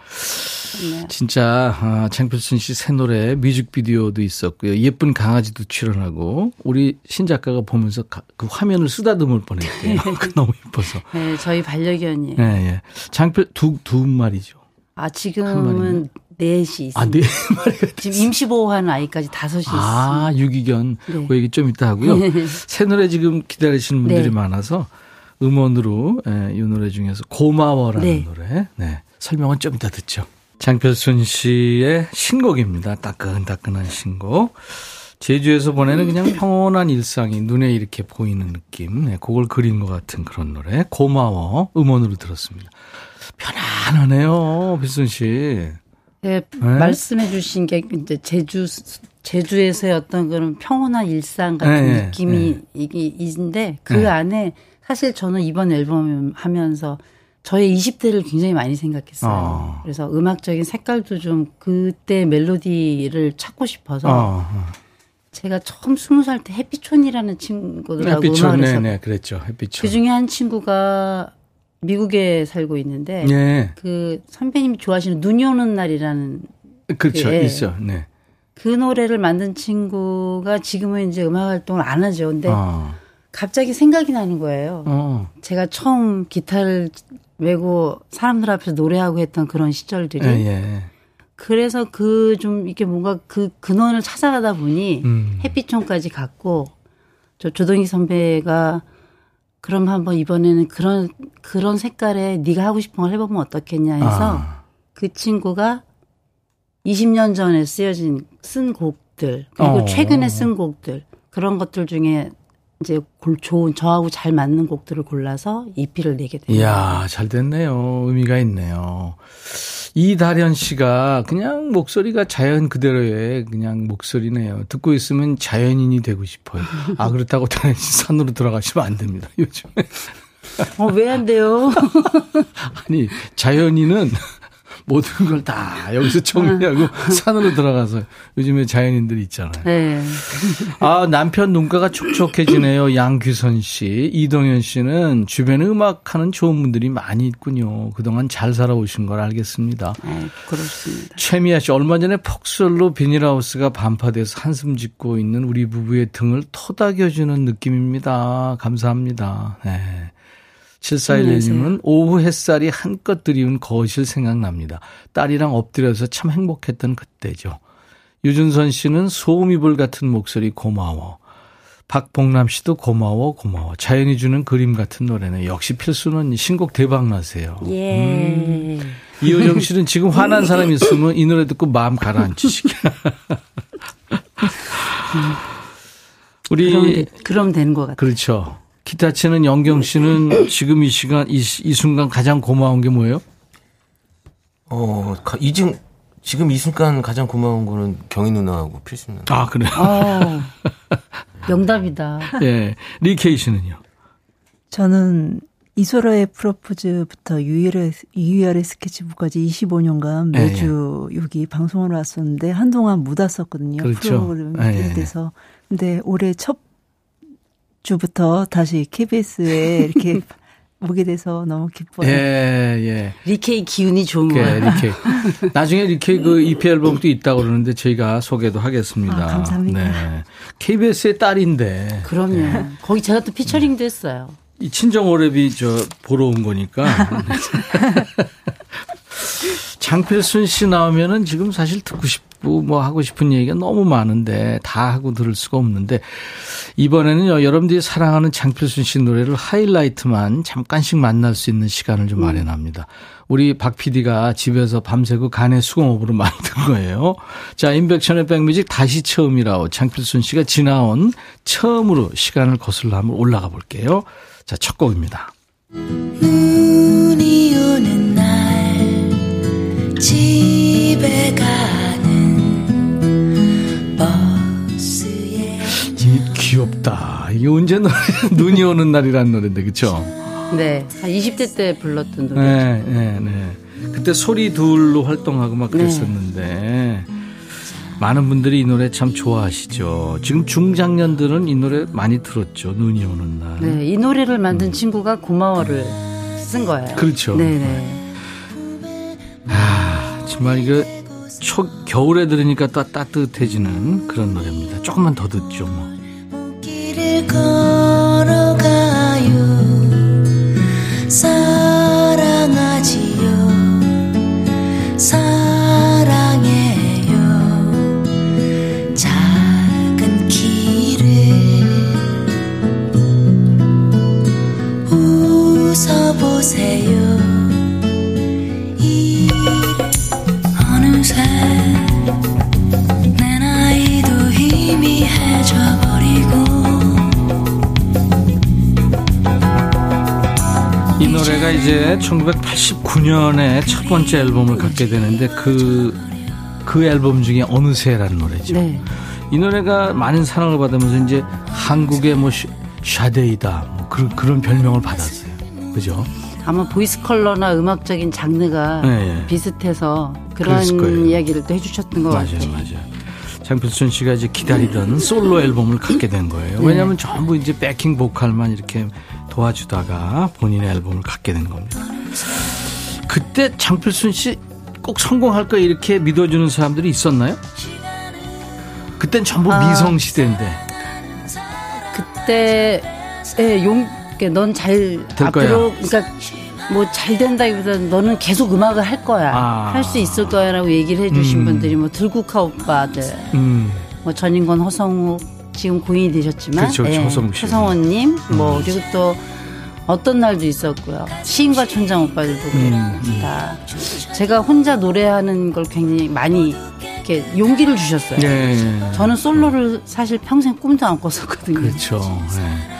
네. 진짜 아, 장필순 씨 새 노래 뮤직비디오도 있었고요. 예쁜 강아지도 출연하고 우리 신 작가가 보면서 가- 그 화면을 쓰다듬을 뻔했대요. 그 너무 이뻐서. 네, 저희 반려견이에요. 예, 예. 장필 두, 두 마리죠. 아, 한 지금은? 넷이 있습니다. 아, 네 지금 임시 보호하는 아이까지 다섯이 있습니다. 아, 유기견. 네. 그 얘기 좀 이따 하고요. 새 노래 지금 기다리시는 분들이 네. 많아서 음원으로 예, 이 노래 중에서 고마워라는 네. 노래. 네. 설명은 좀 이따 듣죠. 장필순 씨의 신곡입니다. 따끈따끈한 신곡. 제주에서 보내는 그냥 평온한 일상이 눈에 이렇게 보이는 느낌. 네, 그걸 그린 것 같은 그런 노래. 고마워. 음원으로 들었습니다. 편안하네요, 필순 씨. 네, 네? 말씀해 주신 게 이제 제주 제주에서의 어떤 그런 평온한 일상 같은 네, 느낌이 이게 있는데 그 네. 안에 사실 저는 이번 앨범 하면서 저의 20대를 굉장히 많이 생각했어요. 어. 그래서 음악적인 색깔도 좀 그때 멜로디를 찾고 싶어서 어, 어. 제가 처음 스무 살때 해피촌이라는 친구들하고 햇빛촌, 음악을 해서 네, 네, 그랬죠. 햇빛촌. 그 중에 한 친구가 미국에 살고 있는데 네. 그 선배님이 좋아하시는 눈이 오는 날이라는 그렇죠. 예. 있어. 네. 그 노래를 만든 친구가 지금은 이제 음악 활동을 안 하죠. 근데 어. 갑자기 생각이 나는 거예요. 어. 제가 처음 기타를 메고 사람들 앞에서 노래하고 했던 그런 시절들이. 예, 예. 그래서 그 좀 이렇게 뭔가 그 근원을 찾아가다 보니 음. 햇빛촌까지 갔고 저 조동희 선배가 그럼 한번 이번에는 그런 그런 색깔의 네가 하고 싶은 걸 해보면 어떻겠냐 해서 아. 그 친구가 20년 전에 쓰여진 쓴 곡들 그리고 어. 최근에 쓴 곡들 그런 것들 중에 이제 골 좋은 저하고 잘 맞는 곡들을 골라서 EP를 내게 됩니다. 이야, 잘 됐네요. 의미가 있네요. 이다련 씨가 그냥 목소리가 자연 그대로의 그냥 목소리네요. 듣고 있으면 자연인이 되고 싶어요. 아, 그렇다고 다른 산으로 들어가시면 안 됩니다. 요즘에. 어, 왜 안 돼요? 아니, 자연인은 모든 걸 다 여기서 정리하고 산으로 들어가서 요즘에 자연인들이 있잖아요. 네. 아, 남편 눈가가 촉촉해지네요. 양규선 씨. 이동현 씨는 주변에 음악하는 좋은 분들이 많이 있군요. 그동안 잘 살아오신 걸 알겠습니다. 네, 그렇습니다. 최미아 씨, 얼마 전에 폭설로 비닐하우스가 반파돼서 한숨 짓고 있는 우리 부부의 등을 토닥여주는 느낌입니다. 감사합니다. 네. 7411님은 오후 햇살이 한껏 드리운 거실 생각납니다. 딸이랑 엎드려서 참 행복했던 그때죠. 유준선 씨는 소음이불 같은 목소리 고마워. 박봉남 씨도 고마워 고마워. 자연이 주는 그림 같은 노래네. 역시 필수는 신곡 대박 나세요. 예. 이효정 씨는 지금 화난 사람 있으면 이 노래 듣고 마음 가라앉히시게. 우리 그럼, 그럼 되는 것 같아요. 그렇죠. 기타 치는 영경 씨는 지금 이 시간 이, 이 순간 가장 고마운 게 뭐예요? 어, 가- 이중 지금 이 순간 가장 고마운 거는 경희 누나하고 필수 누나. 아 그래. 어, 명답이다. 예, 리케이 씨는요. 저는 이소라의 프로포즈부터 유열의, 유열의 스케치북까지 25년간 매주 여기 방송을 왔었는데 한동안 못 왔었거든요. 그렇죠. 프로그램이 예, 예. 돼서. 근데 올해 첫 주부터 다시 KBS에 이렇게 오게 돼서 너무 기뻐요. 예, 예. 리케이 기운이 좋은 예, 거예요. 리케이. 나중에 리케이 그 EP 앨범도 있다고 그러는데 저희가 소개도 하겠습니다. 아, 감사합니다. 네. KBS의 딸인데. 그럼요. 네. 거기 제가 또 피처링도 했어요. 이 친정 오랩이 저 보러 온 거니까. 장필순 씨 나오면은 지금 사실 듣고 싶고 뭐 하고 싶은 얘기가 너무 많은데 다 하고 들을 수가 없는데 이번에는요 여러분들이 사랑하는 장필순 씨 노래를 하이라이트만 잠깐씩 만날 수 있는 시간을 좀 마련합니다. 우리 박 PD가 집에서 밤새고 간의 수공업으로 만든 거예요. 자, 인백션의 백뮤직 다시 처음이라고 장필순 씨가 지나온 처음으로 시간을 거슬러 한번 올라가 볼게요. 자, 첫 곡입니다. 눈이 오는 날 집에 가는 버스에 이 귀엽다. 이게 언제 노래, 눈이 오는 날이라는 노래인데, 그쵸? 네. 한 20대 때 불렀던 노래. 네, 네, 네. 그때 소리 둘로 활동하고 막 그랬었는데, 많은 분들이 이 노래 참 좋아하시죠. 지금 중장년들은 이 노래 많이 들었죠. 눈이 오는 날. 네. 이 노래를 만든 친구가 고마워를 쓴 거예요. 그렇죠. 네네. 아, 정말 이거 초, 겨울에 들으니까 또 따뜻해지는 그런 노래입니다. 조금만 더 듣죠, 뭐. 이 노래가 이제 1989년에 첫 번째 앨범을 갖게 되는데 그, 그 앨범 중에 어느새라는 노래죠. 네. 이 노래가 많은 사랑을 받으면서 이제 한국의 뭐 샤- 샤데이다 뭐 그런, 그런 별명을 받았어요. 그죠? 아마 voice color나 음악적인 장르가 네, 예. 비슷해서 그런. 이야기를 또 해주셨던 것 맞아요, 같아요. 맞아요. 장필순 씨가 이제 기다리던 솔로 앨범을 갖게 된 거예요. 네. 왜냐하면 전부 이제 backing 보컬만 이렇게 도와주다가 본인의 앨범을 갖게 된 겁니다. 그때 장필순 씨 꼭 성공할 거 이렇게 믿어주는 사람들이 있었나요? 그땐 전부 아. 미성 시대인데. 그때 예, 용, 넌잘 될 앞으로 그러니까 뭐 잘 된다기보다는 너는 계속 음악을 할 거야, 아. 할수 있을 거야라고 얘기를 해주신 음. 분들이 뭐 들국화 오빠들, 음. 뭐 전인권, 허성욱 지금 고인이 되셨지만, 그렇죠. 예. 최성원님, 뭐 그리고 또 어떤 날도 있었고요. 시인과 촌장 오빠들도 그랬고 음, 다 제가 혼자 노래하는 걸 굉장히 많이 이렇게 용기를 주셨어요. 예. 저는 솔로를 사실 평생 꿈도 안 꿨었거든요. 그렇죠. 예.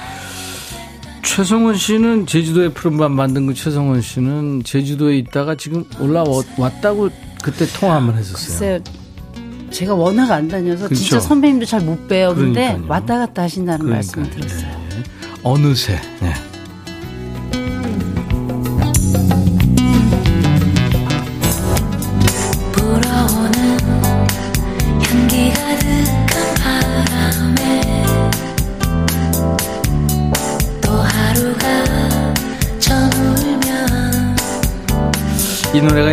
최성원 씨는 제주도에 푸른밤 만든 그 최성원 씨는 제주도에 있다가 지금 올라왔다고 그때 통화 한번 했었어요. 글쎄요. 제가 워낙 안 다녀서 그렇죠. 진짜 선배님도 잘 못. 근데 그러니까요. 왔다 갔다 하신다는 그러니까요. 말씀을 들었어요. 어느새. 네.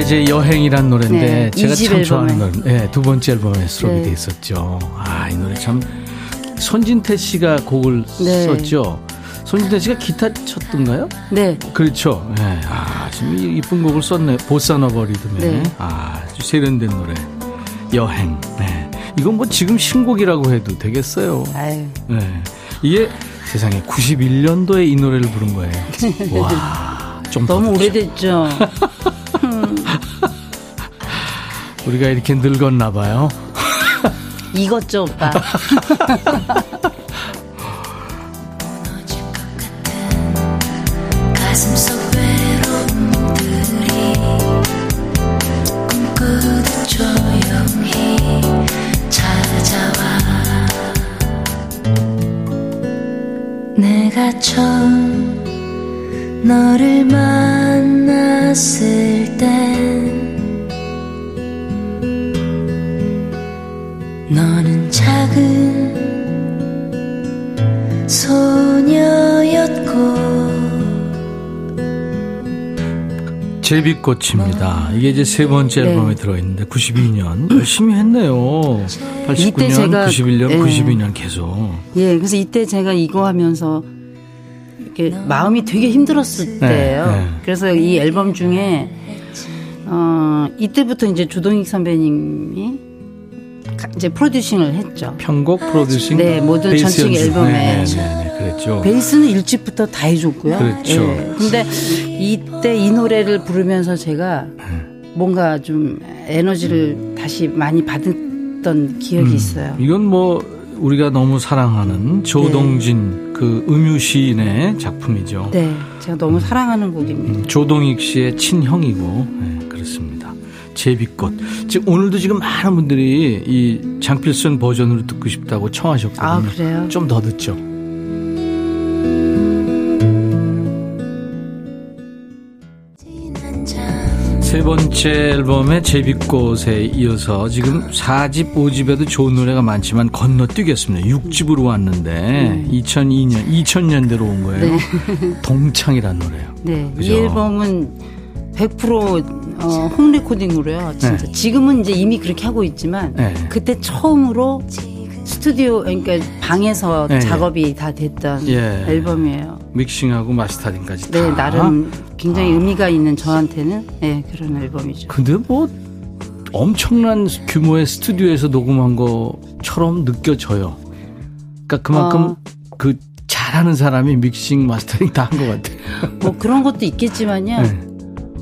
이 이제 여행이란 노래인데 네, 제가 참 좋아하는. 노래. 네, 두 번째 앨범에 수록이 네. 돼 있었죠. 아, 이 노래 참 손진태 씨가 곡을 네. 썼죠. 손진태 씨가 기타 쳤던가요? 네. 그렇죠. 네. 아, 이- 이쁜 곡을 썼네. 보사노버 리듬에. 네. 아, 아주 세련된 노래. 여행. 네. 이건 뭐 지금 신곡이라고 해도 되겠어요. 아유. 네. 이게 세상에 91년도에 이 노래를 부른 거예요. 와. 좀 너무. 오래됐죠. 우리가 이렇게 늙었나 봐요. 이것죠, 오빠. 내가 처음 너를 만났을 땐 제비꽃입니다. 이게 이제 세 번째 네. 앨범에 들어있는데 92년 열심히 했네요. 89년, 이때 제가- 91년, 네. 92년 계속. 예, 그래서 이때 제가 이거 하면서 이렇게 마음이 되게 힘들었을 네, 때예요. 네. 그래서 이 앨범 중에 어 이때부터 이제 조동익 선배님이 가- 이제 프로듀싱을 했죠. 편곡 프로듀싱 네, 모든 전체. 앨범에. 네, 네, 네, 그랬죠. 베이스는 일집부터 다 해줬고요. 그렇죠. 예. 근데 이때 이 노래를 부르면서 제가 네. 뭔가 좀 에너지를 다시 많이 받았던 기억이 음, 있어요. 이건 뭐 우리가 너무 사랑하는 조동진 그 음유 시인의 작품이죠. 네, 제가 너무 사랑하는 곡입니다. 음, 조동익 씨의 친형이고 네, 그렇습니다. 제비꽃. 지금 오늘도 지금 많은 분들이 이 장필순 버전으로 듣고 싶다고 청하셨거든요. 아, 그래요? 좀 더 듣죠. 세 번째 앨범의 제비꽃에 이어서 지금 4집, 5집에도 좋은 노래가 많지만 건너뛰겠습니다. 6집으로 왔는데 2002년, 2000년대로 온 거예요. 동창이란 노래요. 네, 그죠? 이 앨범은 100% 어, 홈 레코딩으로요. 진짜 네. 지금은 이제 이미 그렇게 하고 있지만 네. 그때 처음으로 스튜디오 그러니까 방에서 네, 작업이 다 됐던 예. 앨범이에요. 믹싱하고 마스터링까지 네, 다. 나름 굉장히 아. 의미가 있는 저한테는 네, 그런 앨범이죠. 근데 뭐 엄청난 규모의 스튜디오에서 녹음한 것처럼 느껴져요. 그러니까 그만큼 어. 그 잘하는 사람이 믹싱 마스터링 다 한 것 같아요. 뭐 그런 것도 있겠지만요. 네.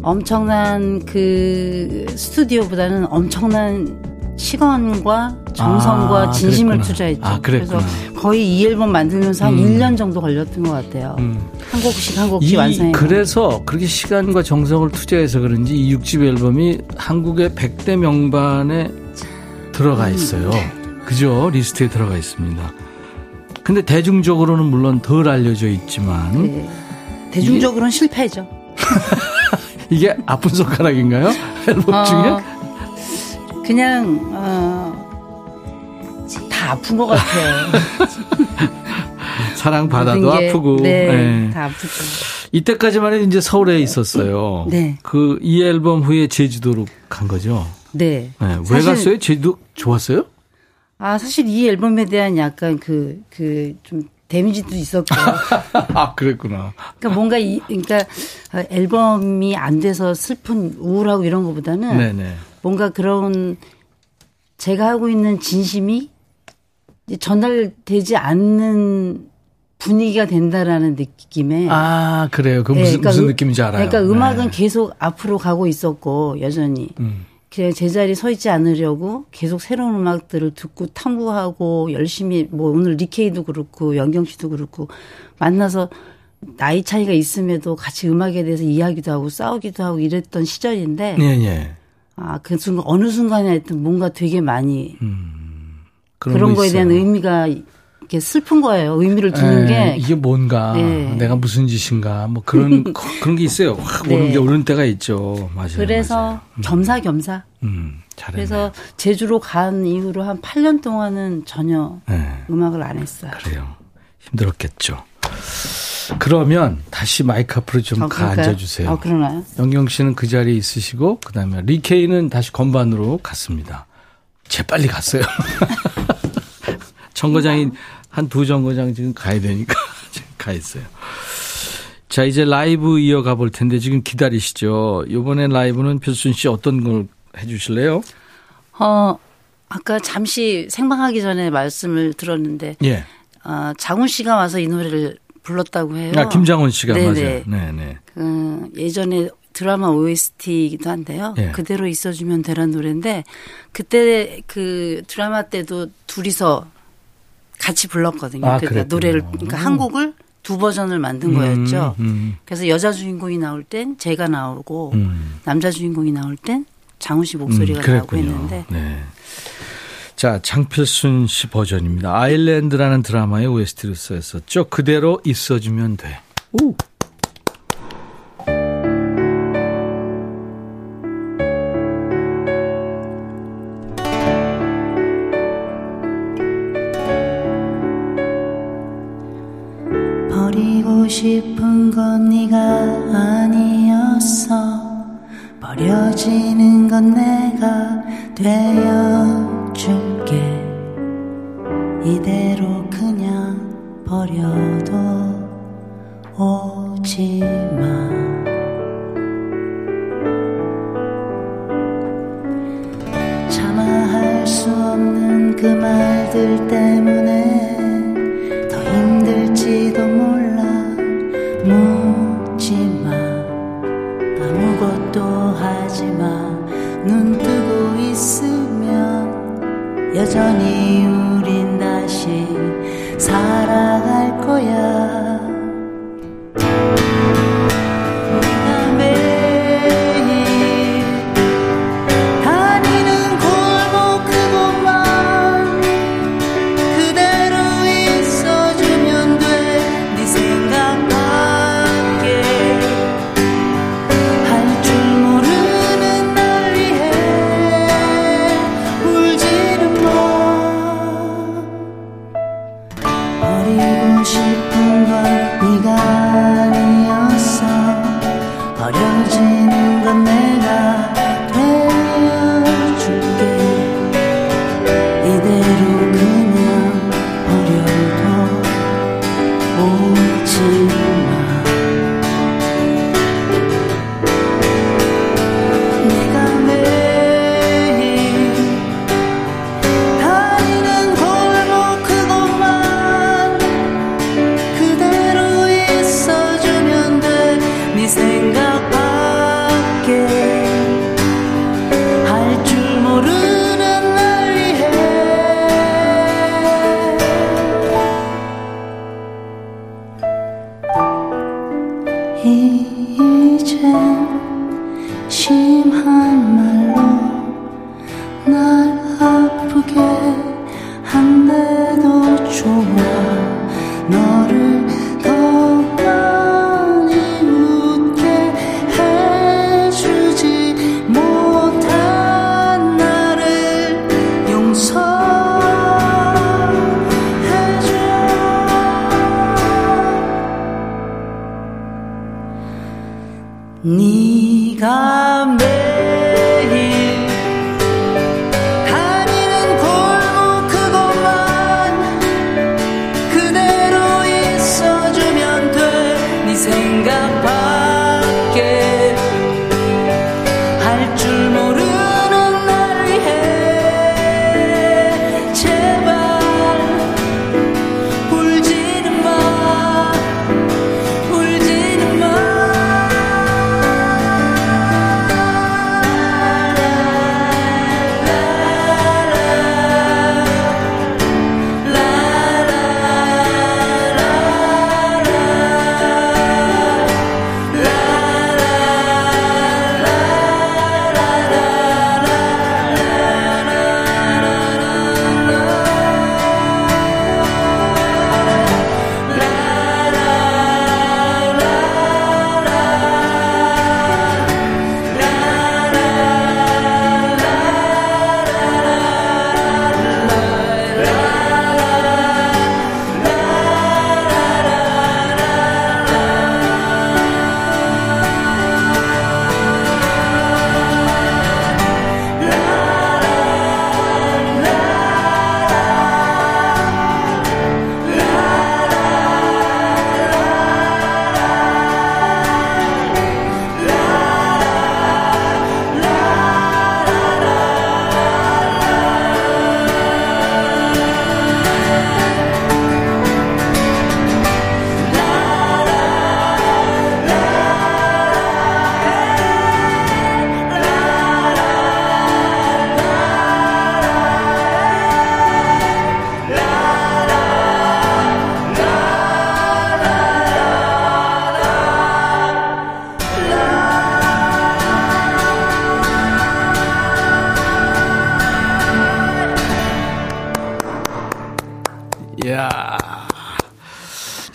엄청난 그 스튜디오보다는 엄청난 시간과 정성과 아, 진심을 그랬구나. 투자했죠. 아. 그래서 거의 이 앨범 만들면서 한 음. 1년 정도 걸렸던 것 같아요. 한 곡씩 한 곡씩 이 완성해. 그래서 그렇게 시간과 정성을 투자해서 그런지 이 6집 앨범이 한국의 100대 명반에 들어가 음. 있어요. 그죠? 리스트에 들어가 있습니다. 근데 대중적으로는 물론 덜 알려져 있지만 네. 대중적으로는 실패죠. 이게 아픈 손가락인가요? 앨범 어, 중에? 그냥 어, 다 아픈 것 같아요. 사랑 받아도 아프고. 네, 네. 다 아프죠. 이때까지만 해도 이제 서울에 있었어요. 네. 그 이 앨범 후에 제주도로 간 거죠. 네. 네. 왜 사실- 갔어요? 제주도 좋았어요? 아 사실 이 앨범에 대한 약간 그 그 좀 데미지도 있었고요. 아, 그랬구나. 그러니까 뭔가 이 그러니까 어, 앨범이 안 돼서 슬픈 우울하고 이런 것보다는 네네. 뭔가 그런 제가 하고 있는 진심이 전달되지 않는 분위기가 된다라는 느낌에 아, 그래요. 그 네, 무슨, 그러니까 무슨 음- 느낌인지 알아요. 그러니까 음악은 네. 계속 앞으로 가고 있었고 여전히 음. 그냥 제자리 서 있지 않으려고 계속 새로운 음악들을 듣고 탐구하고 열심히 뭐 오늘 리케이도 그렇고 연경 씨도 그렇고 만나서 나이 차이가 있음에도 같이 음악에 대해서 이야기도 하고 싸우기도 하고 이랬던 시절인데 예, 예. 아 그 순간 어느 순간에 하여튼 뭔가 되게 많이 그런 그런, 거 거에 대한 있어요. 의미가 이렇게 슬픈 거예요. 의미를 두는 에, 게 이게 뭔가 네. 내가 무슨 짓인가 뭐 그런 그런 게 있어요. 확 오는 네. 게 오는 때가 있죠. 맞아요. 그래서 겸사겸사. 음, 잘했네. 그래서 제주로 간 이후로 한 8년 동안은 전혀 네. 음악을 안 했어요. 그래요. 힘들었겠죠. 그러면 다시 마이크 앞으로 좀 어, 가 그럴까요? 앉아 주세요. 어, 그러나요? 영경 씨는 그 자리에 있으시고 그다음에 리케이는 다시 건반으로 갔습니다. 재빨리 갔어요. 정거장이 한 두 정거장 지금 가야 되니까 가 있어요. 자 이제 라이브 이어가 볼 텐데 지금 기다리시죠. 이번에 라이브는 필순 씨 어떤 걸 해주실래요? 어, 아까 잠시 생방하기 전에 말씀을 들었는데, 예. 어, 장훈 씨가 와서 이 노래를 불렀다고 해요. 아 김장원 씨가 네네. 맞아요. 네네. 그 예전에 드라마 OST이기도 한데요. 예. 그대로 있어주면 되란 노래인데 그때 그 드라마 때도 둘이서 같이 불렀거든요. 아, 그러니까 그랬군요. 노래를 그러니까 한 곡을 두 버전을 만든 거였죠. 음, 음. 그래서 여자 주인공이 나올 땐 제가 나오고 음. 남자 주인공이 나올 땐 장훈 씨 목소리가 음, 나오고. 했는데 네. 자, 장필순 씨 버전입니다. 아일랜드라는 드라마의 OST를 썼었죠. 그대로 있어주면 돼. 오.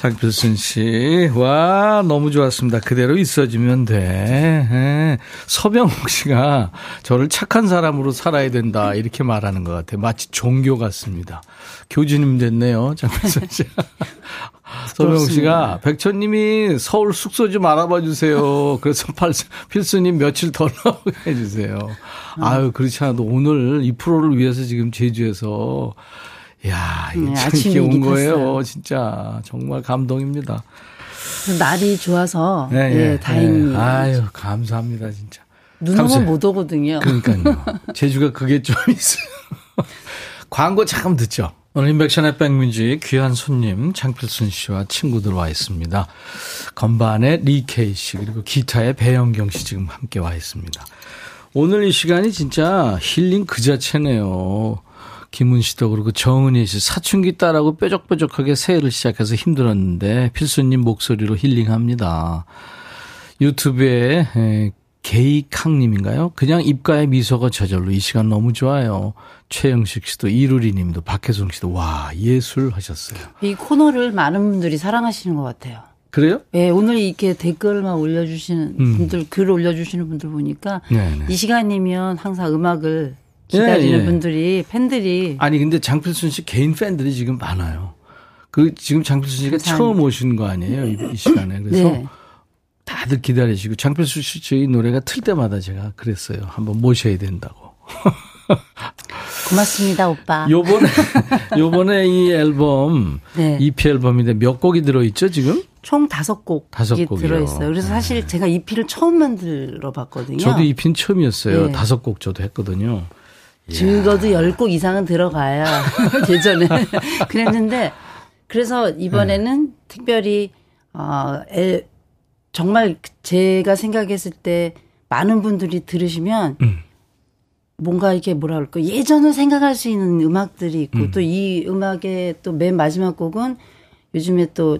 장필순 씨. 와, 너무 좋았습니다. 그대로 있어주면 돼. 예. 서병욱 씨가 저를 착한 사람으로 살아야 된다. 이렇게 말하는 것 같아요. 마치 종교 같습니다. 교주님 됐네요. 장필순 씨. 서병욱 씨가 백천님이 서울 숙소 좀 알아봐 주세요. 그래서 팔, 필수님 며칠 더 나오게 해주세요. 아유, 그렇지 않아도 오늘 이 프로를 위해서 지금 제주에서 야, 네, 이게 참 아침 이렇게 온 거예요. 진짜 정말 감동입니다. 날이 좋아서 네, 예, 예, 다행히 예. 아유, 감사합니다, 진짜. 눈. 오면 못 오거든요. 그러니까요. 제주가 그게 좀 있어요. 광고 잠깐 듣죠. 오늘 인백션의 백뮤직 귀한 손님 장필순 씨와 친구들 와 있습니다. 건반의 리케이 씨 그리고 기타의 배영경 씨 지금 함께 와 있습니다. 오늘 이 시간이 진짜 힐링 그 자체네요. 김은 씨도 그렇고 정은희 씨 사춘기 딸하고 뾰족뾰족하게 새해를 시작해서 힘들었는데 필수님 목소리로 힐링합니다. 유튜브에 에, 게이캉님인가요? 그냥 입가에 미소가 저절로 이 시간 너무 좋아요. 최영식 씨도 이루리 님도 박혜성 씨도 와 예술 하셨어요. 이 코너를 많은 분들이 사랑하시는 것 같아요. 그래요? 예, 오늘 이렇게 댓글만 올려주시는 음. 분들, 글 올려주시는 분들 보니까 네네. 이 시간이면 항상 음악을 기다리는 예, 예. 분들이 팬들이 아니 근데 장필순 씨 개인 팬들이 지금 많아요. 그 지금 장필순 씨가 감사합니다. 처음 오신 거 아니에요 이, 이 시간에 그래서 네. 다들 기다리시고 장필순 씨 저희 노래가 틀 때마다 제가 그랬어요. 한번 모셔야 된다고. 고맙습니다, 오빠. 요번에 요번에 이 앨범 네. EP 앨범인데 몇 곡이 들어있죠 지금? 총 다섯 곡이 다섯 곡이요. 들어있어요. 그래서 사실 제가 EP를 처음 만들어 봤거든요. 저도 EP는 처음이었어요. 네. 다섯 곡 저도 했거든요. 적어도 10곡 이상은 들어가야 예전에 그랬는데 그래서 이번에는 네. 특별히 어 애- 정말 제가 생각했을 때 많은 분들이 들으시면 음. 뭔가 이렇게 뭐라 그럴까 예전을 생각할 수 있는 음악들이 있고 음. 또이 음악의 또 맨 마지막 곡은 요즘에 또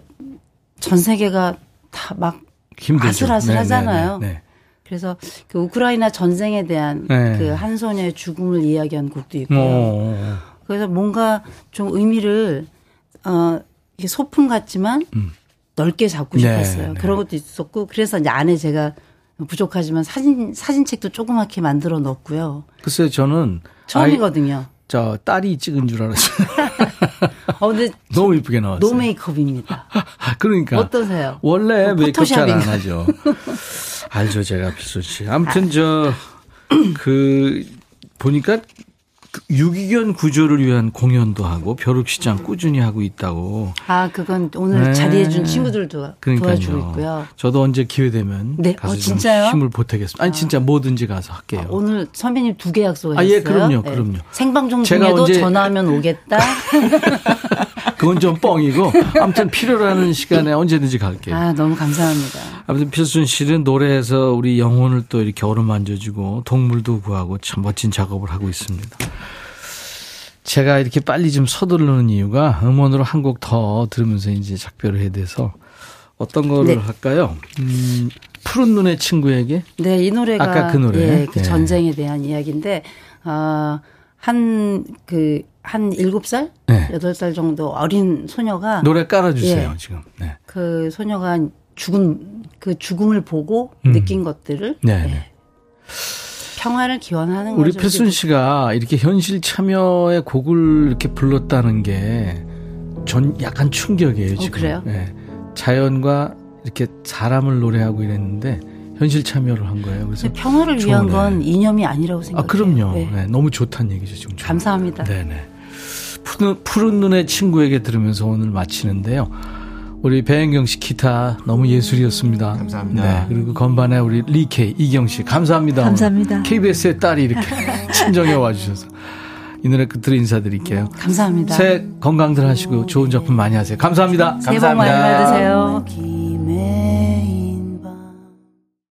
전 세계가 다막 힘들죠. 아슬아슬 하잖아요. 네, 네, 네. 그래서 그 우크라이나 전쟁에 대한 네. 그한 소녀의 죽음을 이야기한 곡도 있고 어, 그래서 뭔가 좀 의미를 어 이게 소품 같지만 넓게 잡고 음. 네, 싶었어요. 네. 그런 것도 있었고 그래서 이제 안에 제가 부족하지만 사진 사진책도 조그맣게 만들어 넣었고요. 글쎄요 저는 처음이거든요. 아이, 저 딸이 찍은 줄 알았어요. 어 근데 너무 이쁘게 나왔어요. 노 메이크업입니다. 그러니까 어떠세요? 원래 뭐 메이크업 잘 안? 하죠. 알죠, 제가 필수 씨. 아무튼 저 그 보니까 그 유기견 구조를 위한 공연도 하고 벼룩시장 꾸준히 하고 있다고. 아 그건 오늘 네. 자리해준 친구들도 그러니까요. 도와주고 있고요. 저도 언제 기회 되면 네, 가서 어, 좀 진짜요? 힘을 보태겠습니다. 아니 진짜 뭐든지 가서 할게요. 오늘 선배님 두 개 약속하셨어요. 아, 예, 그럼요, 네. 그럼요. 생방송 제가 중에도 언제- 전화하면 오겠다. 그건 좀 뻥이고 아무튼 필요로 시간에 언제든지 갈게요. 아 너무 감사합니다. 아무튼 필순 씨는 노래에서 우리 영혼을 또 이렇게 어루만져주고 동물도 구하고 참 멋진 작업을 하고 있습니다. 제가 이렇게 빨리 좀 서두르는 이유가 음원으로 한 곡 더 들으면서 이제 작별을 해야 돼서 어떤 거를 네. 할까요? 음, 푸른 눈의 친구에게? 네, 이 노래가 아까 그 노래. 예, 그 네. 전쟁에 대한 이야기인데 어, 어한그 한 일곱 살, 네. 여덟 살 정도 어린 소녀가 노래 깔아주세요, 예, 지금. 네. 그 소녀가 죽은 그 죽음을 보고 음. 느낀 것들을 네. 예, 네. 평화를 기원하는 우리. 필순 씨가 이렇게 현실 참여의 곡을 이렇게 불렀다는 게 전 약간 충격이에요, 지금. 어, 그래요? 네. 자연과 이렇게 사람을 노래하고 이랬는데 현실 참여를 한 거예요. 그래서 평화를 위한. 건 이념이 아니라고 아, 생각해요. 그럼요. 네. 네, 너무 좋다는 얘기죠, 지금. 감사합니다. 네네. 푸른, 푸른 눈의 친구에게 들으면서 오늘 마치는데요. 우리 배현경 씨 기타 너무 예술이었습니다. 감사합니다. 네, 그리고 건반에 우리 리케이, 이경 씨 감사합니다. 감사합니다. KBS의 딸이 이렇게 친정에 와주셔서 이 노래 끝으로 인사드릴게요. 감사합니다. 새해 건강들 하시고 좋은 작품 많이 하세요. 감사합니다. 새해 복 많이 감사합니다. 받으세요.